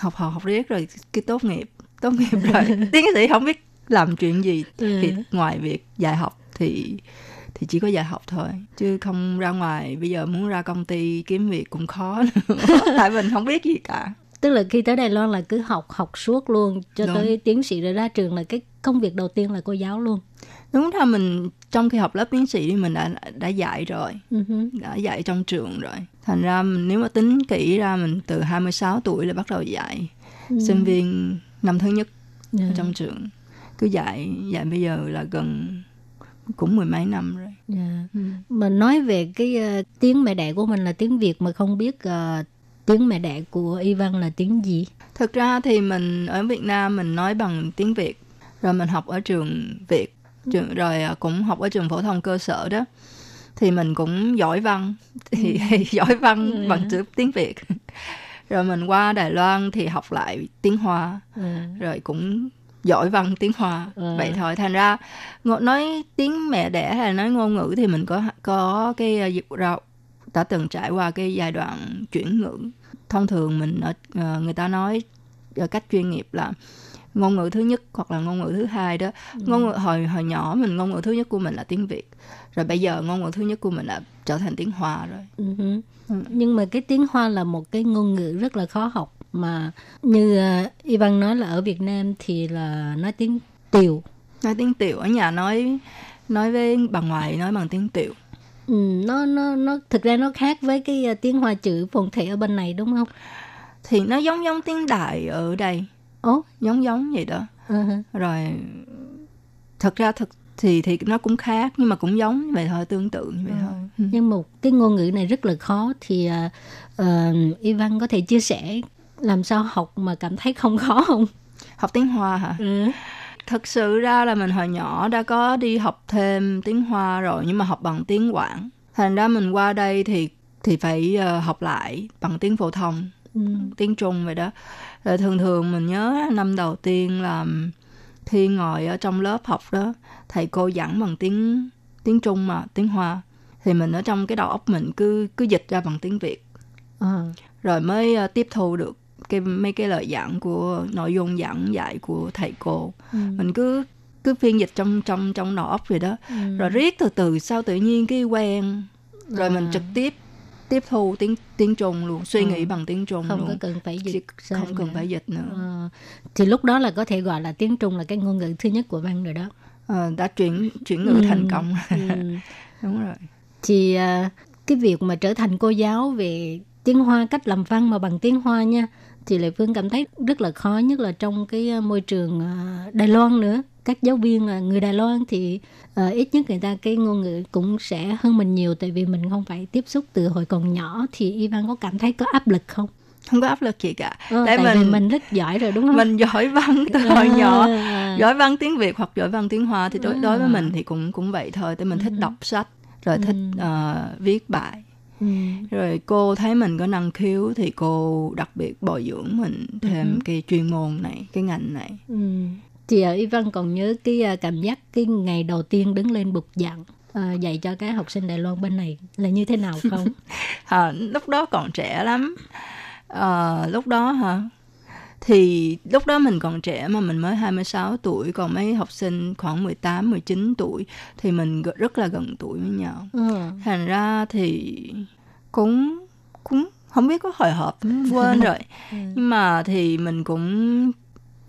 học học học riết rồi cái tốt nghiệp tốt nghiệp rồi tiến sĩ không biết làm chuyện gì Ừ. thì ngoài việc dạy học thì thì chỉ có dạy học thôi chứ không ra ngoài bây giờ muốn ra công ty kiếm việc cũng khó nữa tại mình không biết gì cả Tức là khi tới Đài Loan là cứ học học suốt luôn cho Đúng. tới tiến sĩ rồi ra trường là cái công việc đầu tiên là cô giáo luôn. đúng ra mình trong khi học lớp tiến sĩ thì mình đã đã dạy rồi hứ. đã dạy trong trường rồi thành ra mình- nếu mà tính kỹ ra mình từ 26 tuổi là bắt đầu dạy Ừ. sinh viên năm thứ nhất Dạ. ở trong trường cứ dạy dạy bây giờ là gần cũng mười mấy năm rồi Dạ. Ừ. Mà nói về cái ờ, tiếng mẹ đẻ của mình là tiếng Việt mà không biết ờ, tiếng mẹ đẻ của Y Văn là tiếng gì. thực ra thì mình ở Việt Nam mình nói bằng tiếng Việt rồi mình học ở trường Việt trường rồi à, cũng học ở trường phổ thông cơ sở đó thì mình cũng giỏi văn thì giỏi văn Ừ. bằng chữ tiếng Việt rồi mình qua Đài Loan thì học lại tiếng Hoa Ừ. rồi cũng giỏi văn tiếng Hoa Ừ. vậy thôi thành ra nói tiếng mẹ đẻ hay là nói ngôn ngữ thì mình có có cái uh, dịp ra đã từng trải qua cái giai đoạn chuyển ngữ thông thường mình ở ờ, người ta nói ở cách chuyên nghiệp là ngôn ngữ thứ nhất hoặc là ngôn ngữ thứ hai đó ngôn ngữ hồi hồi nhỏ mình ngôn ngữ thứ nhất của mình là tiếng việt rồi bây giờ ngôn ngữ thứ nhất của mình là trở thành tiếng hoa rồi Ừ. Ừ. Nhưng mà cái tiếng Hoa là một cái ngôn ngữ rất là khó học mà như uh, Y Văn nói là ở Việt Nam thì là nói tiếng Tiều. nói tiếng tiểu ở nhà nói nói với bà ngoại nói bằng tiếng tiểu Ừ, nó nó nó thực ra nó khác với cái ờ, tiếng Hoa chữ phồn thể ở bên này đúng không? thì nó giống giống tiếng đại ở đây ố giống giống vậy đó ừ hử. rồi thật ra thực thì thì nó cũng khác nhưng mà cũng giống như vậy thôi tương tự như vậy thôi Ừ. nhưng một cái ngôn ngữ này rất là khó thì uh, Ivan có thể chia sẻ làm sao học mà cảm thấy không khó không học tiếng hoa hả ừ. Thật sự ra là mình hồi nhỏ đã có đi học thêm tiếng hoa rồi nhưng mà học bằng tiếng quảng thành ra mình qua đây thì thì phải ờ, học lại bằng tiếng phổ thông Ừ. tiếng trung vậy đó rồi thường thường mình nhớ năm đầu tiên là khi ngồi ở trong lớp học đó thầy cô giảng bằng tiếng tiếng trung mà tiếng hoa thì mình ở trong cái đầu óc mình cứ cứ dịch ra bằng tiếng việt Ờ. rồi mới ờ, tiếp thu được cái mấy cái lời giảng của nội dung giảng dạy của thầy cô Ừ. mình cứ cứ phiên dịch trong trong trong đầu óc vậy đó Ừ. rồi riết từ từ sau tự nhiên cái quen rồi mình À. trực tiếp tiếp thu tiếng tiếng trung luôn suy Ừ. nghĩ bằng tiếng trung không luôn có cần phải Chỉ dịch sang không cần nữa. phải dịch nữa Ờ. thì lúc đó là có thể gọi là tiếng Trung là cái ngôn ngữ thứ nhất của văn rồi đó Ờ, đã chuyển chuyển ngữ Ừ. thành công Ừ. đúng rồi thì à, cái việc mà trở thành cô giáo về tiếng Hoa cách làm văn mà bằng tiếng Hoa nha thì Lệ Phương cảm thấy rất là khó nhất là trong cái à, môi trường à, Đài Loan nữa các giáo viên là người Đài Loan thì à, ít nhất người ta cái ngôn ngữ cũng sẽ hơn mình nhiều tại vì mình không phải tiếp xúc từ hồi còn nhỏ thì Ivan có cảm thấy có áp lực không? không có áp lực gì cả Ờ, tại, tại vì mình mình rất giỏi rồi đúng không? mình giỏi văn từ hồi nhỏ À. giỏi văn tiếng việt hoặc giỏi văn tiếng hoa thì đối, đối với À. mình thì cũng cũng vậy thôi tại mình thích đọc sách rồi thích ờ, viết bài Ừ. rồi cô thấy mình có năng khiếu thì cô đặc biệt bồi dưỡng mình thêm Ừ. cái chuyên môn này cái ngành này Ừ. Thì uh, Ivan còn nhớ cái à, cảm giác cái ngày đầu tiên đứng lên bục giảng à, dạy cho các học sinh Đài Loan bên này là như thế nào không? à, lúc đó còn trẻ lắm Ờ, lúc đó hả thì lúc đó mình còn trẻ mà mình mới 26 tuổi còn mấy học sinh khoảng 18 19 tuổi thì mình rất là gần tuổi với nhau ừ. thành ra thì cũng cũng không biết có hồi hộp quên rồi nhưng mà thì mình cũng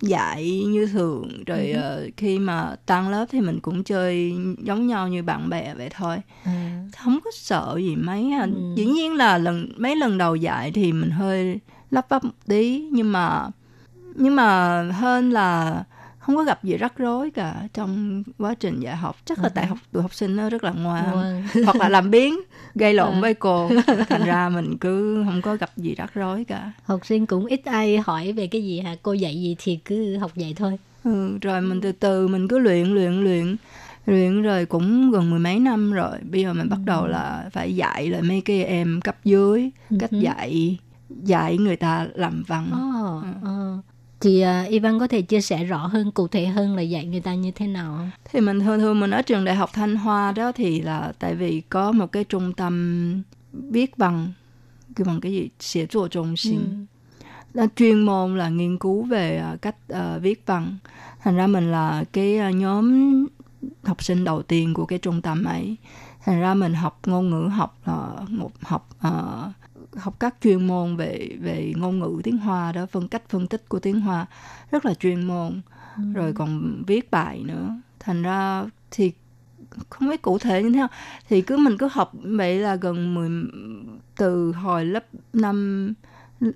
dạy như thường rồi Ừ. ờ, khi mà tan lớp thì mình cũng chơi giống nhau như bạn bè vậy thôi À. không có sợ gì mấy. Ừ. dĩ nhiên là lần mấy lần đầu dạy thì mình hơi lắp bắp một tí nhưng mà nhưng mà hơn là không có gặp gì rắc rối cả trong quá trình dạy học chắc là Ừ. tại học tụi học sinh nó rất là ngoan hoặc là làm biến gây lộn À. với cô thành ra mình cứ không có gặp gì rắc rối cả Học sinh cũng ít ai hỏi về cái gì hả? Cô dạy gì thì cứ học dạy thôi. ừ, rồi mình từ từ mình cứ luyện luyện luyện luyện rồi cũng gần mười mấy năm rồi bây giờ mình bắt đầu là phải dạy lại mấy cái em cấp dưới cách Ừ. dạy dạy người ta làm văn Ồ, Ừ. ờ. Thì uh, Ivan có thể chia sẻ rõ hơn, cụ thể hơn là dạy người ta như thế nào không? Thì mình thường thường mình ở trường đại học Thanh Hoa đó thì là tại vì có một cái trung tâm viết bằng cái bằng cái gì? Sẽ trụ trung 心 là chuyên môn là nghiên cứu về à, cách uh, viết văn thành ra mình là cái uh, nhóm học sinh đầu tiên của cái trung tâm ấy. Thành ra mình học ngôn ngữ học uh, một học uh, học các chuyên môn về về ngôn ngữ tiếng hoa đó phân cách phân tích của tiếng hoa rất là chuyên môn rồi còn viết bài nữa. Thành ra thì không biết cụ thể như thế nào. Thì cứ mình cứ học vậy là gần 10 từ hồi lớp năm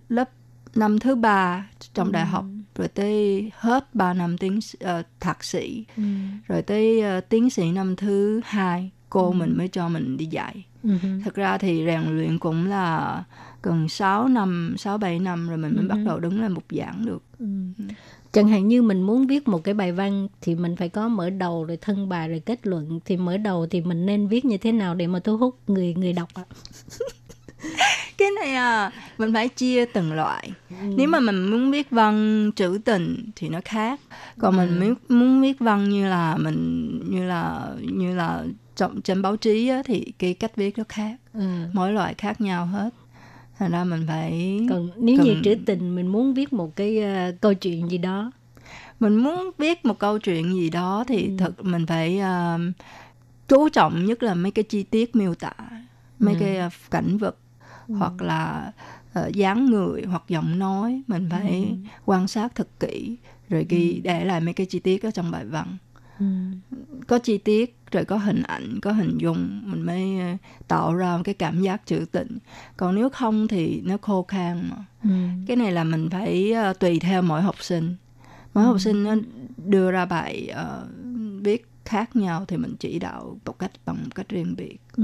lớp năm thứ ba trong đại học rồi tới hết 3 năm tiến uh, thạc sĩ. Ừ. rồi tới ờ, tiến sĩ năm thứ hai cô mình mới cho mình đi dạy Ừ. thật ra thì rèn luyện cũng là gần 6 năm 6 7 năm rồi mình mới Ừ. bắt đầu đứng lên bục giảng được Ừ. Chẳng hạn như mình muốn viết một cái bài văn thì mình phải có mở đầu rồi thân bài rồi kết luận thì mở đầu thì mình nên viết như thế nào để mà thu hút người người đọc ạ? cái này à mình phải chia từng loại nếu mà mình muốn viết văn trữ tình thì nó khác còn mình muốn muốn viết văn như là mình như là như là trong trên báo chí á, thì cái cách viết nó khác Ừ. mỗi loại khác nhau hết thành ra mình phải Còn nếu như cần- trữ tình mình muốn viết một cái ờ, câu chuyện gì đó mình muốn viết một câu chuyện gì đó thì thật mình phải à, chú trọng nhất là mấy cái chi tiết miêu tả mấy Ừ. cái à, cảnh vật hoặc là uh, dáng người hoặc giọng nói mình phải Ừ. quan sát thật kỹ rồi ghi để lại mấy cái chi tiết ở trong bài văn Ừ. có chi tiết rồi có hình ảnh có hình dung mình mới ờ, tạo ra một cái cảm giác trữ tình còn nếu không thì nó khô khan mà. Ừ. cái này là mình phải ờ, tùy theo mỗi học sinh. Mỗi học sinh nó đưa ra bài ờ, viết khác nhau thì mình chỉ đạo một cách bằng một cách riêng biệt Ừ.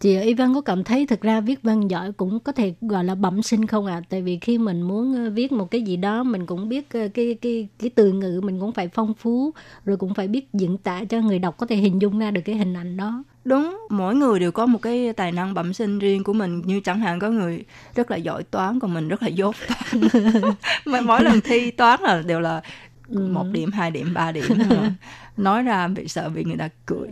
Chị Y Văn có cảm thấy thực ra viết văn giỏi cũng có thể gọi là bẩm sinh không ạ? Tại vì khi mình muốn ờ, viết một cái gì đó mình cũng biết ờ, cái cái cái từ ngữ mình cũng phải phong phú rồi cũng phải biết diễn tả cho người đọc có thể hình dung ra được cái hình ảnh đó. đúng mỗi người đều có một cái tài năng bẩm sinh riêng của mình như chẳng hạn có người rất là giỏi toán còn mình rất là dốt toán mỗi lần thi toán là đều là một điểm hai điểm ba điểm. nói ra bị sợ bị người ta cười.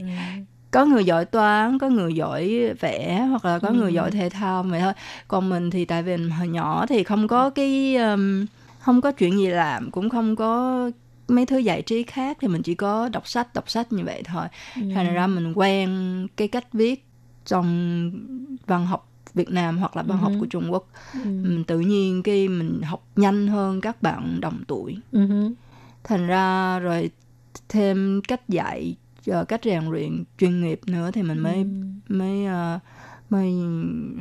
Có người giỏi toán có người giỏi vẽ hoặc là có người giỏi thể thao vậy thôi. Còn mình thì tại vì hồi nhỏ thì không có cái um, không có chuyện gì làm cũng không có mấy thứ giải trí khác thì mình chỉ có đọc sách đọc sách như vậy thôi. Thành ra mình quen cái cách viết trong văn học Việt Nam hoặc là văn học của Trung Quốc. Mình tự nhiên cái mình học nhanh hơn các bạn đồng tuổi. Ừ. Thành ra rồi thêm cách dạy ờ, cách rèn luyện chuyên nghiệp nữa thì mình mới mới ờ, mới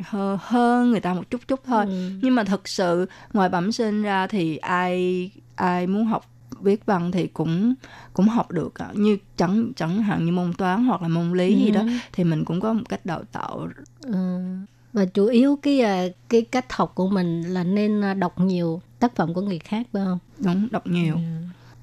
hơn hơn người ta một chút chút thôi. Nhưng mà thật sự ngoài bẩm sinh ra thì ai ai muốn học viết văn thì cũng cũng học được ạ. như chẳng chẳng hạn như môn toán hoặc là môn lý gì đó thì mình cũng có một cách đào tạo. Ừ. Và chủ yếu cái ờ, cái cách học của mình là nên đọc nhiều tác phẩm của người khác phải không? đúng đọc nhiều.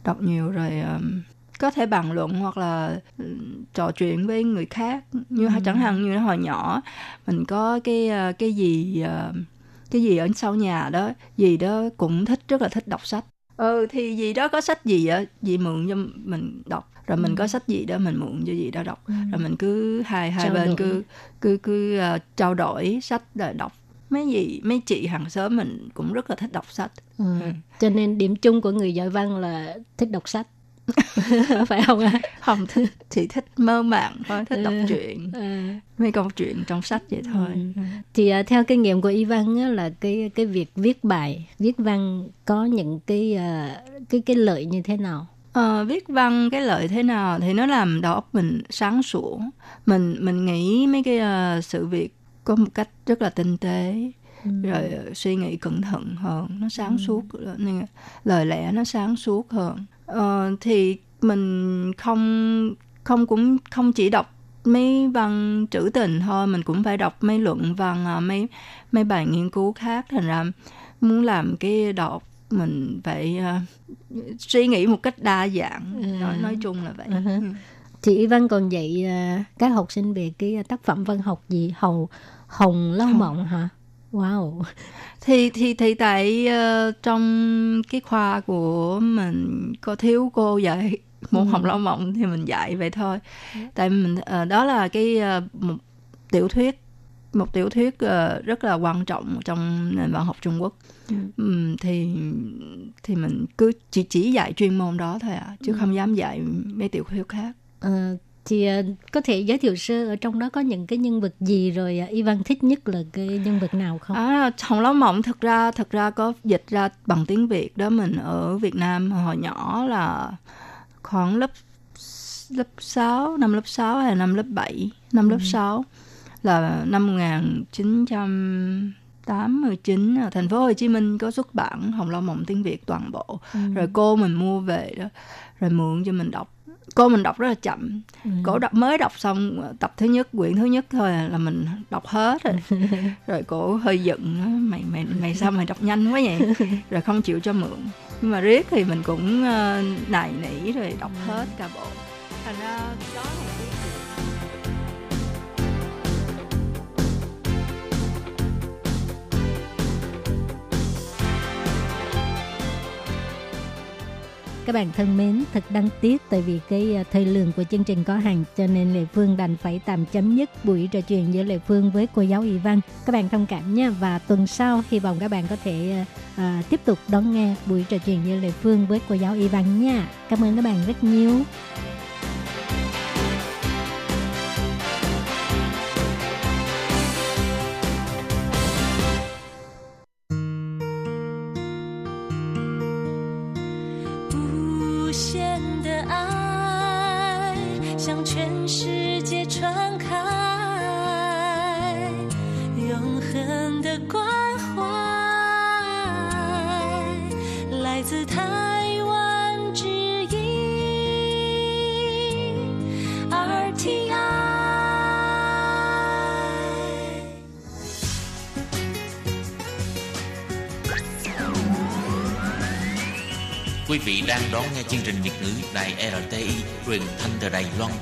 Đọc nhiều rồi um, có thể bàn luận hoặc là um, trò chuyện với người khác. Như chẳng hạn như hồi nhỏ mình có cái uh, cái gì uh, cái gì ở sau nhà đó gì đó cũng thích rất là thích đọc sách. Ừ thì gì đó có sách gì á gì mượn cho mình đọc. Rồi mình có sách gì đó mình mượn cho gì đó đọc. Rồi mình cứ hai hai Trao bên đổi. cứ cứ cứ uh, trao đổi sách rồi đọc. Mấy gì mấy chị hàng xóm mình cũng rất là thích đọc sách. Ừ. Cho nên điểm chung của người giỏi văn là thích đọc sách. phải không ạ? không thích chỉ thích mơ màng thôi thích đọc Ừ. truyện Ừ. mấy câu chuyện trong sách vậy thôi Thì à, theo kinh nghiệm của Y Văn á, là cái cái việc viết bài, viết văn có những cái à, cái cái lợi như thế nào? Ờ, viết văn cái lợi thế nào thì nó làm đầu óc mình sáng sủa mình mình nghĩ mấy cái ờ, sự việc có một cách rất là tinh tế rồi ờ, suy nghĩ cẩn thận hơn nó sáng suốt nên lời lẽ nó sáng suốt hơn Ờ, thì mình không không cũng không chỉ đọc mấy văn trữ tình thôi mình cũng phải đọc mấy luận văn à, mấy mấy bài nghiên cứu khác. Thành ra muốn làm cái óc mình phải ờ, suy nghĩ một cách đa dạng. Nói nói chung là vậy. Ừ. Thì Y Văn còn dạy à, các học sinh về cái tác phẩm văn học gì? Hồng hồng lâu mộng hả? Wow. thì thì thì tại ờ, trong cái khoa của mình có thiếu cô dạy môn học lao mộng thì mình dạy vậy thôi. Tại mình ờ, đó là cái ờ, một tiểu thuyết một tiểu thuyết ờ, rất là quan trọng trong nền văn học Trung Quốc. Ừm, thì thì mình cứ chỉ chỉ dạy chuyên môn đó thôi à chứ không dám dạy mấy tiểu thuyết khác. Ờ, thì à, có thể giới thiệu sơ ở trong đó có những cái nhân vật gì rồi Y Văn thích nhất là cái nhân vật nào không? À, Hồng Lâu Mộng thực ra thực ra có dịch ra bằng tiếng Việt đó mình ở Việt Nam hồi nhỏ là khoảng lớp lớp 6, năm lớp 6 hay năm lớp 7, năm lớp 6 là năm 1989 ở thành phố Hồ Chí Minh có xuất bản Hồng Lâu Mộng tiếng Việt toàn bộ. Rồi cô mình mua về đó rồi mượn cho mình đọc. Cô mình đọc rất là chậm. Cổ đọc mới đọc xong tập thứ nhất, quyển thứ nhất thôi là mình đọc hết rồi. rồi cổ hơi giận mày mày mày sao mày đọc nhanh quá vậy? Rồi không chịu cho mượn. Nhưng mà riết thì mình cũng uh, nài nỉ rồi đọc hết cả bộ. Thành ra đó là Các bạn thân mến, thật đáng tiếc tại vì cái à, thời lượng của chương trình có hạn cho nên Lệ Phương đành phải tạm chấm dứt buổi trò chuyện giữa Lệ Phương với cô giáo Y Văn. Các bạn thông cảm nha và tuần sau hy vọng các bạn có thể à, à, tiếp tục đón nghe buổi trò chuyện giữa Lệ Phương với cô giáo Y Văn nha. Cảm ơn các bạn rất nhiều. " vị đang đón nghe chương trình Việt ngữ Đài RTI truyền thanh từ Đài Loan.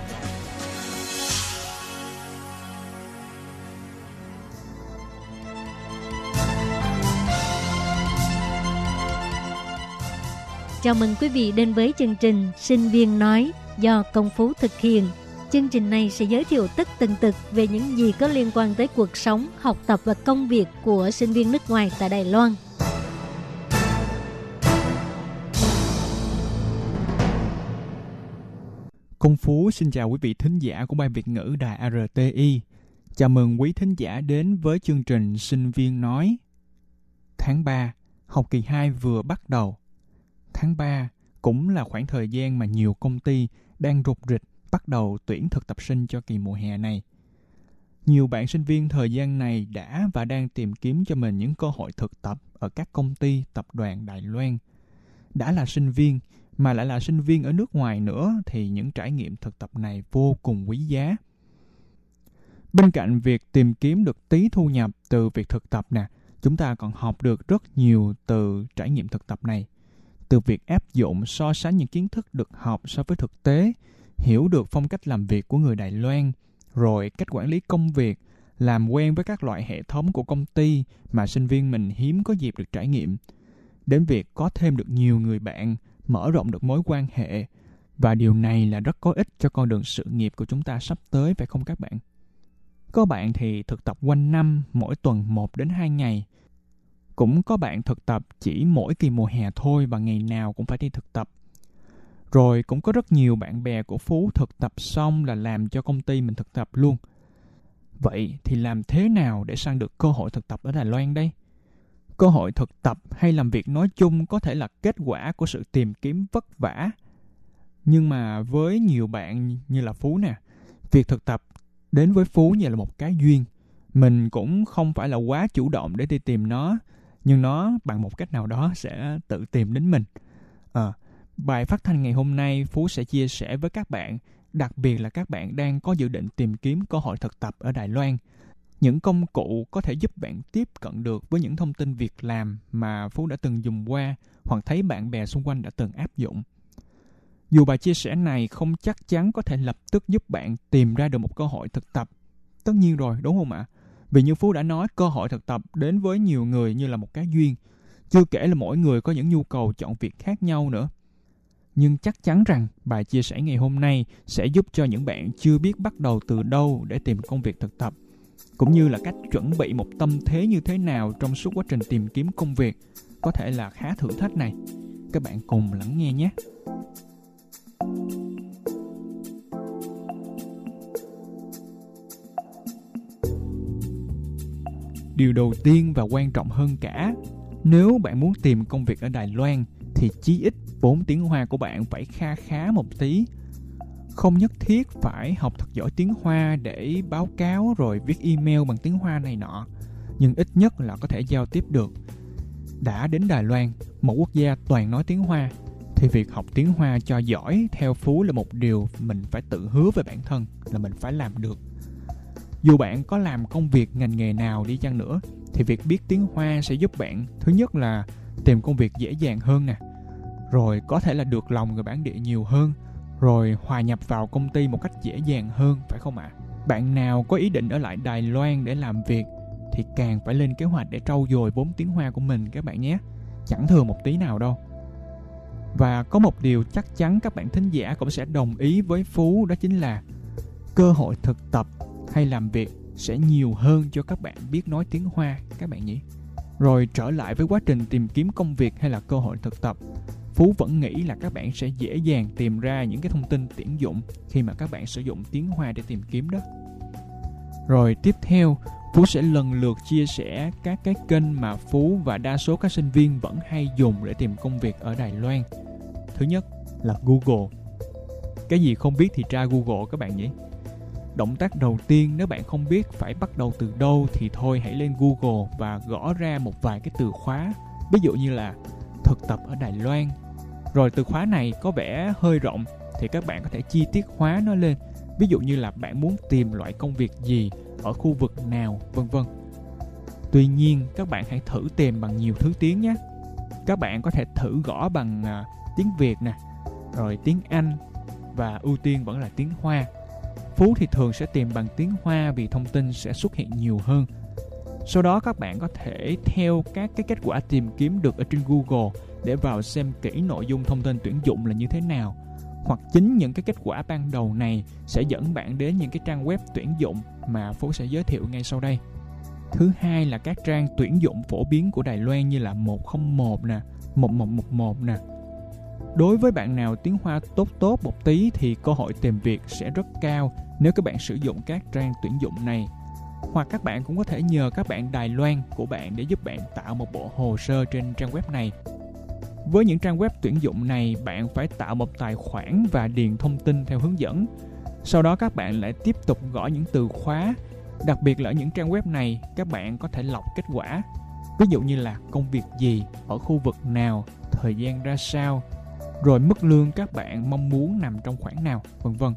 Chào mừng quý vị đến với chương trình Sinh viên nói do Công Phú thực hiện. Chương trình này sẽ giới thiệu tất tần tật về những gì có liên quan tới cuộc sống, học tập và công việc của sinh viên nước ngoài tại Đài Loan. Công Phú xin chào quý vị thính giả của Ban Việt ngữ Đài RTI. Chào mừng quý thính giả đến với chương trình Sinh viên nói. Tháng 3, học kỳ 2 vừa bắt đầu. Tháng 3 cũng là khoảng thời gian mà nhiều công ty đang rục rịch bắt đầu tuyển thực tập sinh cho kỳ mùa hè này. Nhiều bạn sinh viên thời gian này đã và đang tìm kiếm cho mình những cơ hội thực tập ở các công ty, tập đoàn Đài Loan. Đã là sinh viên mà lại là sinh viên ở nước ngoài nữa thì những trải nghiệm thực tập này vô cùng quý giá. Bên cạnh việc tìm kiếm được tí thu nhập từ việc thực tập nè, chúng ta còn học được rất nhiều từ trải nghiệm thực tập này. Từ việc áp dụng so sánh những kiến thức được học so với thực tế, hiểu được phong cách làm việc của người Đài Loan, rồi cách quản lý công việc, làm quen với các loại hệ thống của công ty mà sinh viên mình hiếm có dịp được trải nghiệm, đến việc có thêm được nhiều người bạn, mở rộng được mối quan hệ và điều này là rất có ích cho con đường sự nghiệp của chúng ta sắp tới, phải không các bạn? Có bạn thì thực tập quanh năm, mỗi tuần 1 đến 2 ngày. Cũng có bạn thực tập chỉ mỗi kỳ mùa hè thôi và ngày nào cũng phải đi thực tập. Rồi cũng có rất nhiều bạn bè của Phú thực tập xong là làm cho công ty mình thực tập luôn. Vậy thì làm thế nào để săn được cơ hội thực tập ở Đài Loan đây? Cơ hội thực tập hay làm việc nói chung có thể là kết quả của sự tìm kiếm vất vả. Nhưng mà với nhiều bạn như là phú nè việc thực tập đến với phú như là một cái duyên. Mình cũng không phải là quá chủ động để đi tìm nó nhưng nó bằng một cách nào đó sẽ tự tìm đến mình. À, bài phát thanh ngày hôm nay phú sẽ chia sẻ với các bạn đặc biệt là các bạn đang có dự định tìm kiếm cơ hội thực tập ở đài loan những công cụ có thể giúp bạn tiếp cận được với những thông tin việc làm mà Phú đã từng dùng qua hoặc thấy bạn bè xung quanh đã từng áp dụng. Dù bài chia sẻ này không chắc chắn có thể lập tức giúp bạn tìm ra được một cơ hội thực tập. Tất nhiên rồi, đúng không ạ? Vì như Phú đã nói, cơ hội thực tập đến với nhiều người như là một cái duyên. Chưa kể là mỗi người có những nhu cầu chọn việc khác nhau nữa. Nhưng chắc chắn rằng bài chia sẻ ngày hôm nay sẽ giúp cho những bạn chưa biết bắt đầu từ đâu để tìm công việc thực tập – cũng như là cách chuẩn bị một tâm thế như thế nào trong suốt quá trình tìm kiếm công việc có thể là khá thử thách này. Các bạn cùng lắng nghe nhé. Điều đầu tiên và quan trọng hơn cả, nếu bạn muốn tìm công việc ở Đài Loan thì chí ít vốn tiếng Hoa của bạn phải kha khá một tí không nhất thiết phải học thật giỏi tiếng Hoa để báo cáo rồi viết email bằng tiếng Hoa này nọ, nhưng ít nhất là có thể giao tiếp được. Đã đến Đài Loan, một quốc gia toàn nói tiếng Hoa, thì việc học tiếng Hoa cho giỏi theo Phú là một điều mình phải tự hứa với bản thân là mình phải làm được. Dù bạn có làm công việc ngành nghề nào đi chăng nữa, thì việc biết tiếng Hoa sẽ giúp bạn thứ nhất là tìm công việc dễ dàng hơn nè, rồi có thể là được lòng người bản địa nhiều hơn rồi hòa nhập vào công ty một cách dễ dàng hơn, phải không ạ? À? Bạn nào có ý định ở lại Đài Loan để làm việc thì càng phải lên kế hoạch để trau dồi vốn tiếng Hoa của mình các bạn nhé. Chẳng thừa một tí nào đâu. Và có một điều chắc chắn các bạn thính giả cũng sẽ đồng ý với Phú, đó chính là cơ hội thực tập hay làm việc sẽ nhiều hơn cho các bạn biết nói tiếng Hoa, các bạn nhỉ? Rồi trở lại với quá trình tìm kiếm công việc hay là cơ hội thực tập Phú vẫn nghĩ là các bạn sẽ dễ dàng tìm ra những cái thông tin tuyển dụng khi mà các bạn sử dụng tiếng Hoa để tìm kiếm đó. Rồi tiếp theo, Phú sẽ lần lượt chia sẻ các cái kênh mà Phú và đa số các sinh viên vẫn hay dùng để tìm công việc ở Đài Loan. Thứ nhất là Google. Cái gì không biết thì tra Google các bạn nhỉ? Động tác đầu tiên nếu bạn không biết phải bắt đầu từ đâu thì thôi hãy lên Google và gõ ra một vài cái từ khóa. Ví dụ như là thực tập ở Đài Loan. Rồi từ khóa này có vẻ hơi rộng thì các bạn có thể chi tiết hóa nó lên. Ví dụ như là bạn muốn tìm loại công việc gì ở khu vực nào, vân vân. Tuy nhiên, các bạn hãy thử tìm bằng nhiều thứ tiếng nhé. Các bạn có thể thử gõ bằng uh, tiếng Việt nè, rồi tiếng Anh và ưu tiên vẫn là tiếng Hoa. Phú thì thường sẽ tìm bằng tiếng Hoa vì thông tin sẽ xuất hiện nhiều hơn. Sau đó các bạn có thể theo các cái kết quả tìm kiếm được ở trên Google để vào xem kỹ nội dung thông tin tuyển dụng là như thế nào. Hoặc chính những cái kết quả ban đầu này sẽ dẫn bạn đến những cái trang web tuyển dụng mà Phú sẽ giới thiệu ngay sau đây. Thứ hai là các trang tuyển dụng phổ biến của Đài Loan như là 101 nè, 1111 nè. Đối với bạn nào tiếng Hoa tốt tốt một tí thì cơ hội tìm việc sẽ rất cao nếu các bạn sử dụng các trang tuyển dụng này. Hoặc các bạn cũng có thể nhờ các bạn Đài Loan của bạn để giúp bạn tạo một bộ hồ sơ trên trang web này. Với những trang web tuyển dụng này, bạn phải tạo một tài khoản và điền thông tin theo hướng dẫn. Sau đó các bạn lại tiếp tục gõ những từ khóa Đặc biệt là ở những trang web này, các bạn có thể lọc kết quả. Ví dụ như là công việc gì, ở khu vực nào, thời gian ra sao, rồi mức lương các bạn mong muốn nằm trong khoảng nào, vân vân.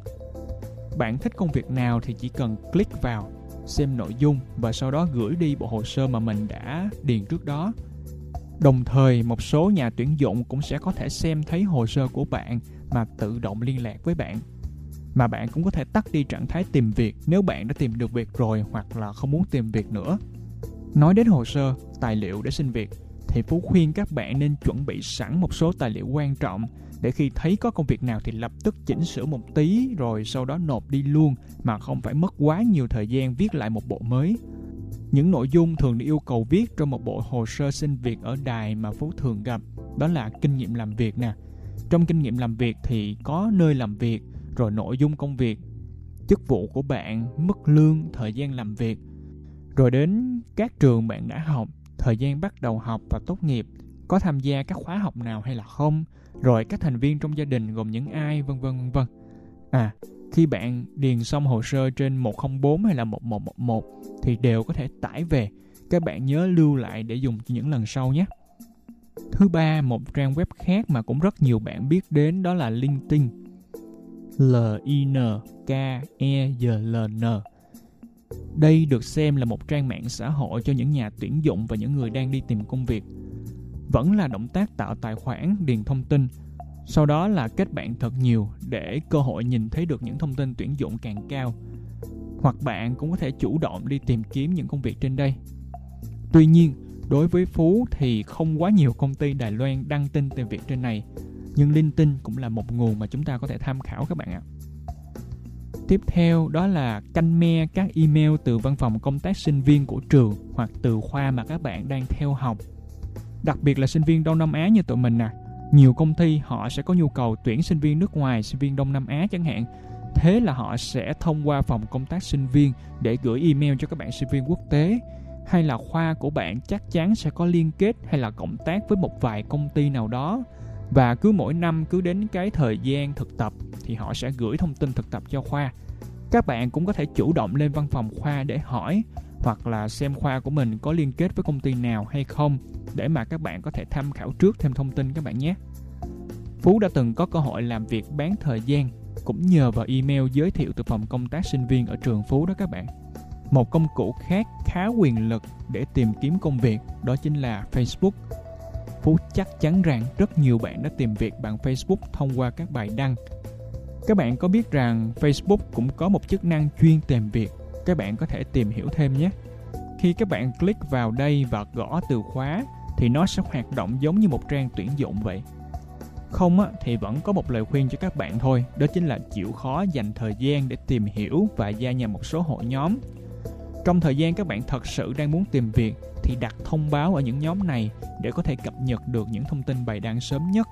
Bạn thích công việc nào thì chỉ cần click vào, xem nội dung và sau đó gửi đi bộ hồ sơ mà mình đã điền trước đó. Đồng thời, một số nhà tuyển dụng cũng sẽ có thể xem thấy hồ sơ của bạn mà tự động liên lạc với bạn mà bạn cũng có thể tắt đi trạng thái tìm việc nếu bạn đã tìm được việc rồi hoặc là không muốn tìm việc nữa. Nói đến hồ sơ, tài liệu để xin việc thì Phú khuyên các bạn nên chuẩn bị sẵn một số tài liệu quan trọng để khi thấy có công việc nào thì lập tức chỉnh sửa một tí rồi sau đó nộp đi luôn mà không phải mất quá nhiều thời gian viết lại một bộ mới. Những nội dung thường được yêu cầu viết trong một bộ hồ sơ xin việc ở đài mà Phú thường gặp đó là kinh nghiệm làm việc nè. Trong kinh nghiệm làm việc thì có nơi làm việc, rồi nội dung công việc, chức vụ của bạn, mức lương, thời gian làm việc, rồi đến các trường bạn đã học, thời gian bắt đầu học và tốt nghiệp, có tham gia các khóa học nào hay là không, rồi các thành viên trong gia đình gồm những ai, vân vân vân vân. À, khi bạn điền xong hồ sơ trên 104 hay là 1111 thì đều có thể tải về. Các bạn nhớ lưu lại để dùng những lần sau nhé. Thứ ba, một trang web khác mà cũng rất nhiều bạn biết đến đó là LinkedIn. L I N K E D L N Đây được xem là một trang mạng xã hội cho những nhà tuyển dụng và những người đang đi tìm công việc. Vẫn là động tác tạo tài khoản, điền thông tin, sau đó là kết bạn thật nhiều để cơ hội nhìn thấy được những thông tin tuyển dụng càng cao. Hoặc bạn cũng có thể chủ động đi tìm kiếm những công việc trên đây. Tuy nhiên, đối với Phú thì không quá nhiều công ty Đài Loan đăng tin tìm việc trên này nhưng LinkedIn cũng là một nguồn mà chúng ta có thể tham khảo các bạn ạ. Tiếp theo đó là canh me các email từ văn phòng công tác sinh viên của trường hoặc từ khoa mà các bạn đang theo học. Đặc biệt là sinh viên Đông Nam Á như tụi mình nè. Nhiều công ty họ sẽ có nhu cầu tuyển sinh viên nước ngoài, sinh viên Đông Nam Á chẳng hạn. Thế là họ sẽ thông qua phòng công tác sinh viên để gửi email cho các bạn sinh viên quốc tế. Hay là khoa của bạn chắc chắn sẽ có liên kết hay là cộng tác với một vài công ty nào đó. Và cứ mỗi năm cứ đến cái thời gian thực tập thì họ sẽ gửi thông tin thực tập cho khoa. Các bạn cũng có thể chủ động lên văn phòng khoa để hỏi hoặc là xem khoa của mình có liên kết với công ty nào hay không để mà các bạn có thể tham khảo trước thêm thông tin các bạn nhé. Phú đã từng có cơ hội làm việc bán thời gian cũng nhờ vào email giới thiệu từ phòng công tác sinh viên ở trường phú đó các bạn. Một công cụ khác khá quyền lực để tìm kiếm công việc đó chính là facebook. Phú chắc chắn rằng rất nhiều bạn đã tìm việc bằng Facebook thông qua các bài đăng. Các bạn có biết rằng Facebook cũng có một chức năng chuyên tìm việc, các bạn có thể tìm hiểu thêm nhé. Khi các bạn click vào đây và gõ từ khóa thì nó sẽ hoạt động giống như một trang tuyển dụng vậy. Không á, thì vẫn có một lời khuyên cho các bạn thôi, đó chính là chịu khó dành thời gian để tìm hiểu và gia nhập một số hội nhóm. Trong thời gian các bạn thật sự đang muốn tìm việc thì đặt thông báo ở những nhóm này để có thể cập nhật được những thông tin bài đăng sớm nhất.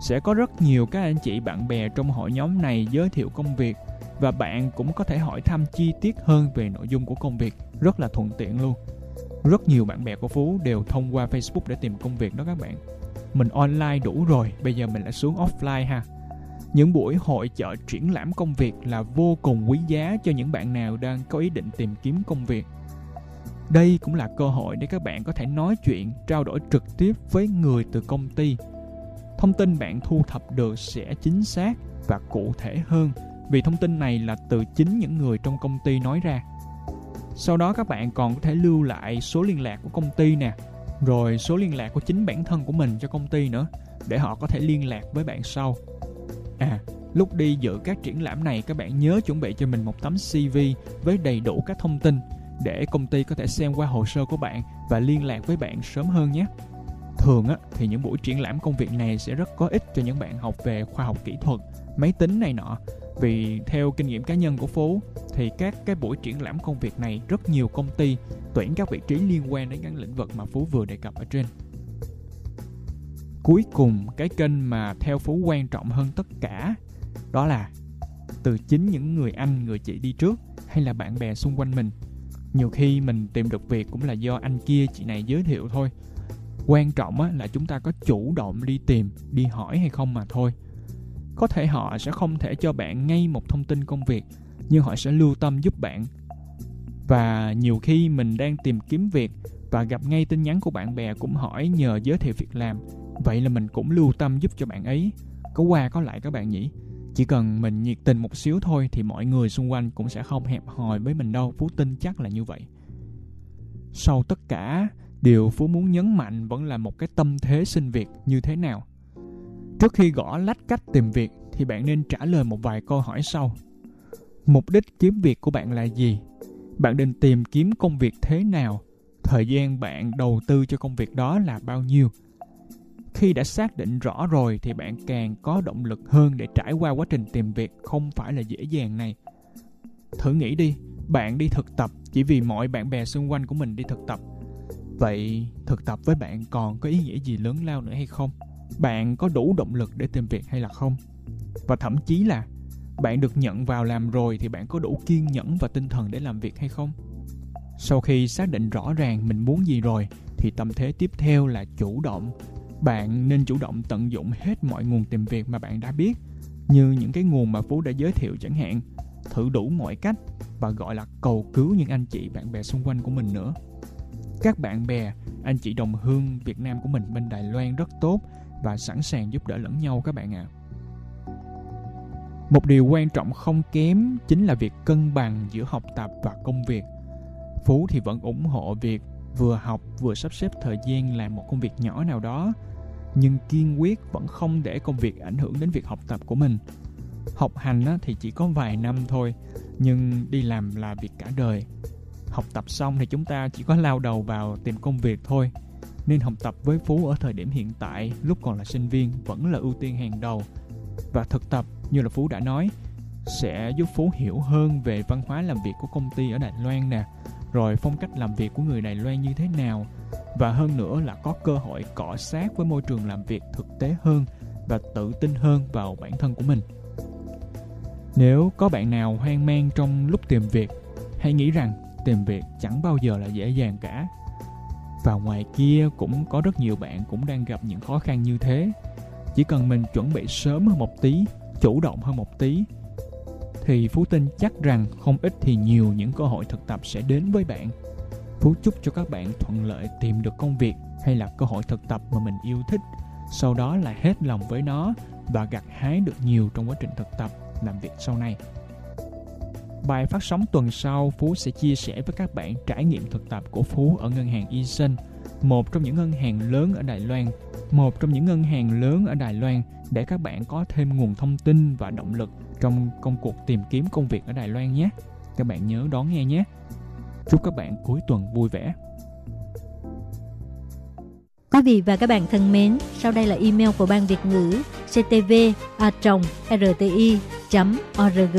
Sẽ có rất nhiều các anh chị bạn bè trong hội nhóm này giới thiệu công việc và bạn cũng có thể hỏi thăm chi tiết hơn về nội dung của công việc, rất là thuận tiện luôn. Rất nhiều bạn bè của Phú đều thông qua Facebook để tìm công việc đó các bạn. Mình online đủ rồi, bây giờ mình lại xuống offline ha. Những buổi hội chợ triển lãm công việc là vô cùng quý giá cho những bạn nào đang có ý định tìm kiếm công việc Đây cũng là cơ hội để các bạn có thể nói chuyện, trao đổi trực tiếp với người từ công ty. Thông tin bạn thu thập được sẽ chính xác và cụ thể hơn vì thông tin này là từ chính những người trong công ty nói ra. Sau đó các bạn còn có thể lưu lại số liên lạc của công ty nè, rồi số liên lạc của chính bản thân của mình cho công ty nữa để họ có thể liên lạc với bạn sau. À, lúc đi dự các triển lãm này các bạn nhớ chuẩn bị cho mình một tấm CV với đầy đủ các thông tin để công ty có thể xem qua hồ sơ của bạn và liên lạc với bạn sớm hơn nhé. Thường á, thì những buổi triển lãm công việc này sẽ rất có ích cho những bạn học về khoa học kỹ thuật, máy tính này nọ. Vì theo kinh nghiệm cá nhân của Phú thì các cái buổi triển lãm công việc này rất nhiều công ty tuyển các vị trí liên quan đến các lĩnh vực mà Phú vừa đề cập ở trên. Cuối cùng, cái kênh mà theo Phú quan trọng hơn tất cả đó là từ chính những người anh, người chị đi trước hay là bạn bè xung quanh mình. Nhiều khi mình tìm được việc cũng là do anh kia chị này giới thiệu thôi. Quan trọng là chúng ta có chủ động đi tìm, đi hỏi hay không mà thôi. Có thể họ sẽ không thể cho bạn ngay một thông tin công việc, nhưng họ sẽ lưu tâm giúp bạn. Và nhiều khi mình đang tìm kiếm việc và gặp ngay tin nhắn của bạn bè cũng hỏi nhờ giới thiệu việc làm. Vậy là mình cũng lưu tâm giúp cho bạn ấy. Có qua có lại các bạn nhỉ? Chỉ cần mình nhiệt tình một xíu thôi thì mọi người xung quanh cũng sẽ không hẹp hòi với mình đâu. Phú tin chắc là như vậy. Sau tất cả điều phú muốn nhấn mạnh vẫn là một cái tâm thế xin việc như thế nào? Trước khi gõ lách cách tìm việc, thì bạn nên trả lời một vài câu hỏi sau. Mục đích kiếm việc của bạn là gì? Bạn định tìm kiếm công việc thế nào? Thời gian bạn đầu tư cho công việc đó là bao nhiêu? Khi đã xác định rõ rồi, thì bạn càng có động lực hơn để trải qua quá trình tìm việc không phải là dễ dàng này. Thử nghĩ đi, bạn đi thực tập chỉ vì mọi bạn bè xung quanh của mình đi thực tập. Vậy thực tập với bạn còn có ý nghĩa gì lớn lao nữa hay không? Bạn có đủ động lực để tìm việc hay là không? Và thậm chí là bạn được nhận vào làm rồi thì bạn có đủ kiên nhẫn và tinh thần để làm việc hay không? Sau khi xác định rõ ràng mình muốn gì rồi, thì tâm thế tiếp theo là chủ động. Bạn nên chủ động tận dụng hết mọi nguồn tìm việc mà bạn đã biết, như những cái nguồn mà phú đã giới thiệu chẳng hạn. Thử đủ mọi cách và gọi là cầu cứu những anh chị bạn bè xung quanh của mình nữa. Các bạn bè, anh chị đồng hương việt nam của mình bên đài loan rất tốt và sẵn sàng giúp đỡ lẫn nhau các bạn ạ. À. một điều quan trọng không kém chính là việc cân bằng giữa học tập và công việc. Phú thì vẫn ủng hộ việc vừa học vừa sắp xếp thời gian làm một công việc nhỏ nào đó, nhưng kiên quyết vẫn không để công việc ảnh hưởng đến việc học tập của mình. Học hành thì chỉ có vài năm thôi, nhưng đi làm là việc cả đời. Học tập xong thì chúng ta chỉ có lao đầu vào tìm công việc thôi nên học tập với phú ở thời điểm hiện tại lúc còn là sinh viên vẫn là ưu tiên hàng đầu và thực tập như là phú đã nói sẽ giúp phú hiểu hơn về văn hóa làm việc của công ty ở đài loan nè rồi phong cách làm việc của người Đài Loan như thế nào và hơn nữa là có cơ hội cọ sát với môi trường làm việc thực tế hơn và tự tin hơn vào bản thân của mình. Nếu có bạn nào hoang mang trong lúc tìm việc, hãy nghĩ rằng tìm việc chẳng bao giờ là dễ dàng cả. Và ngoài kia cũng có rất nhiều bạn cũng đang gặp những khó khăn như thế. Chỉ cần mình chuẩn bị sớm hơn một tí, chủ động hơn một tí thì Phú tin chắc rằng không ít thì nhiều những cơ hội thực tập sẽ đến với bạn. Phú chúc cho các bạn thuận lợi tìm được công việc hay là cơ hội thực tập mà mình yêu thích, sau đó là hết lòng với nó và gặt hái được nhiều trong quá trình thực tập làm việc sau này. Bài phát sóng tuần sau, Phú sẽ chia sẻ với các bạn trải nghiệm thực tập của Phú ở ngân hàng Eason, một trong những ngân hàng lớn ở Đài Loan. Một trong những ngân hàng lớn ở Đài Loan để các bạn có thêm nguồn thông tin và động lực trong công cuộc tìm kiếm công việc ở Đài Loan nhé. Các bạn nhớ đón nghe nhé. Chúc các bạn cuối tuần vui vẻ. Quý vị và các bạn thân mến, sau đây là email của Ban Việt ngữ ctv a rti org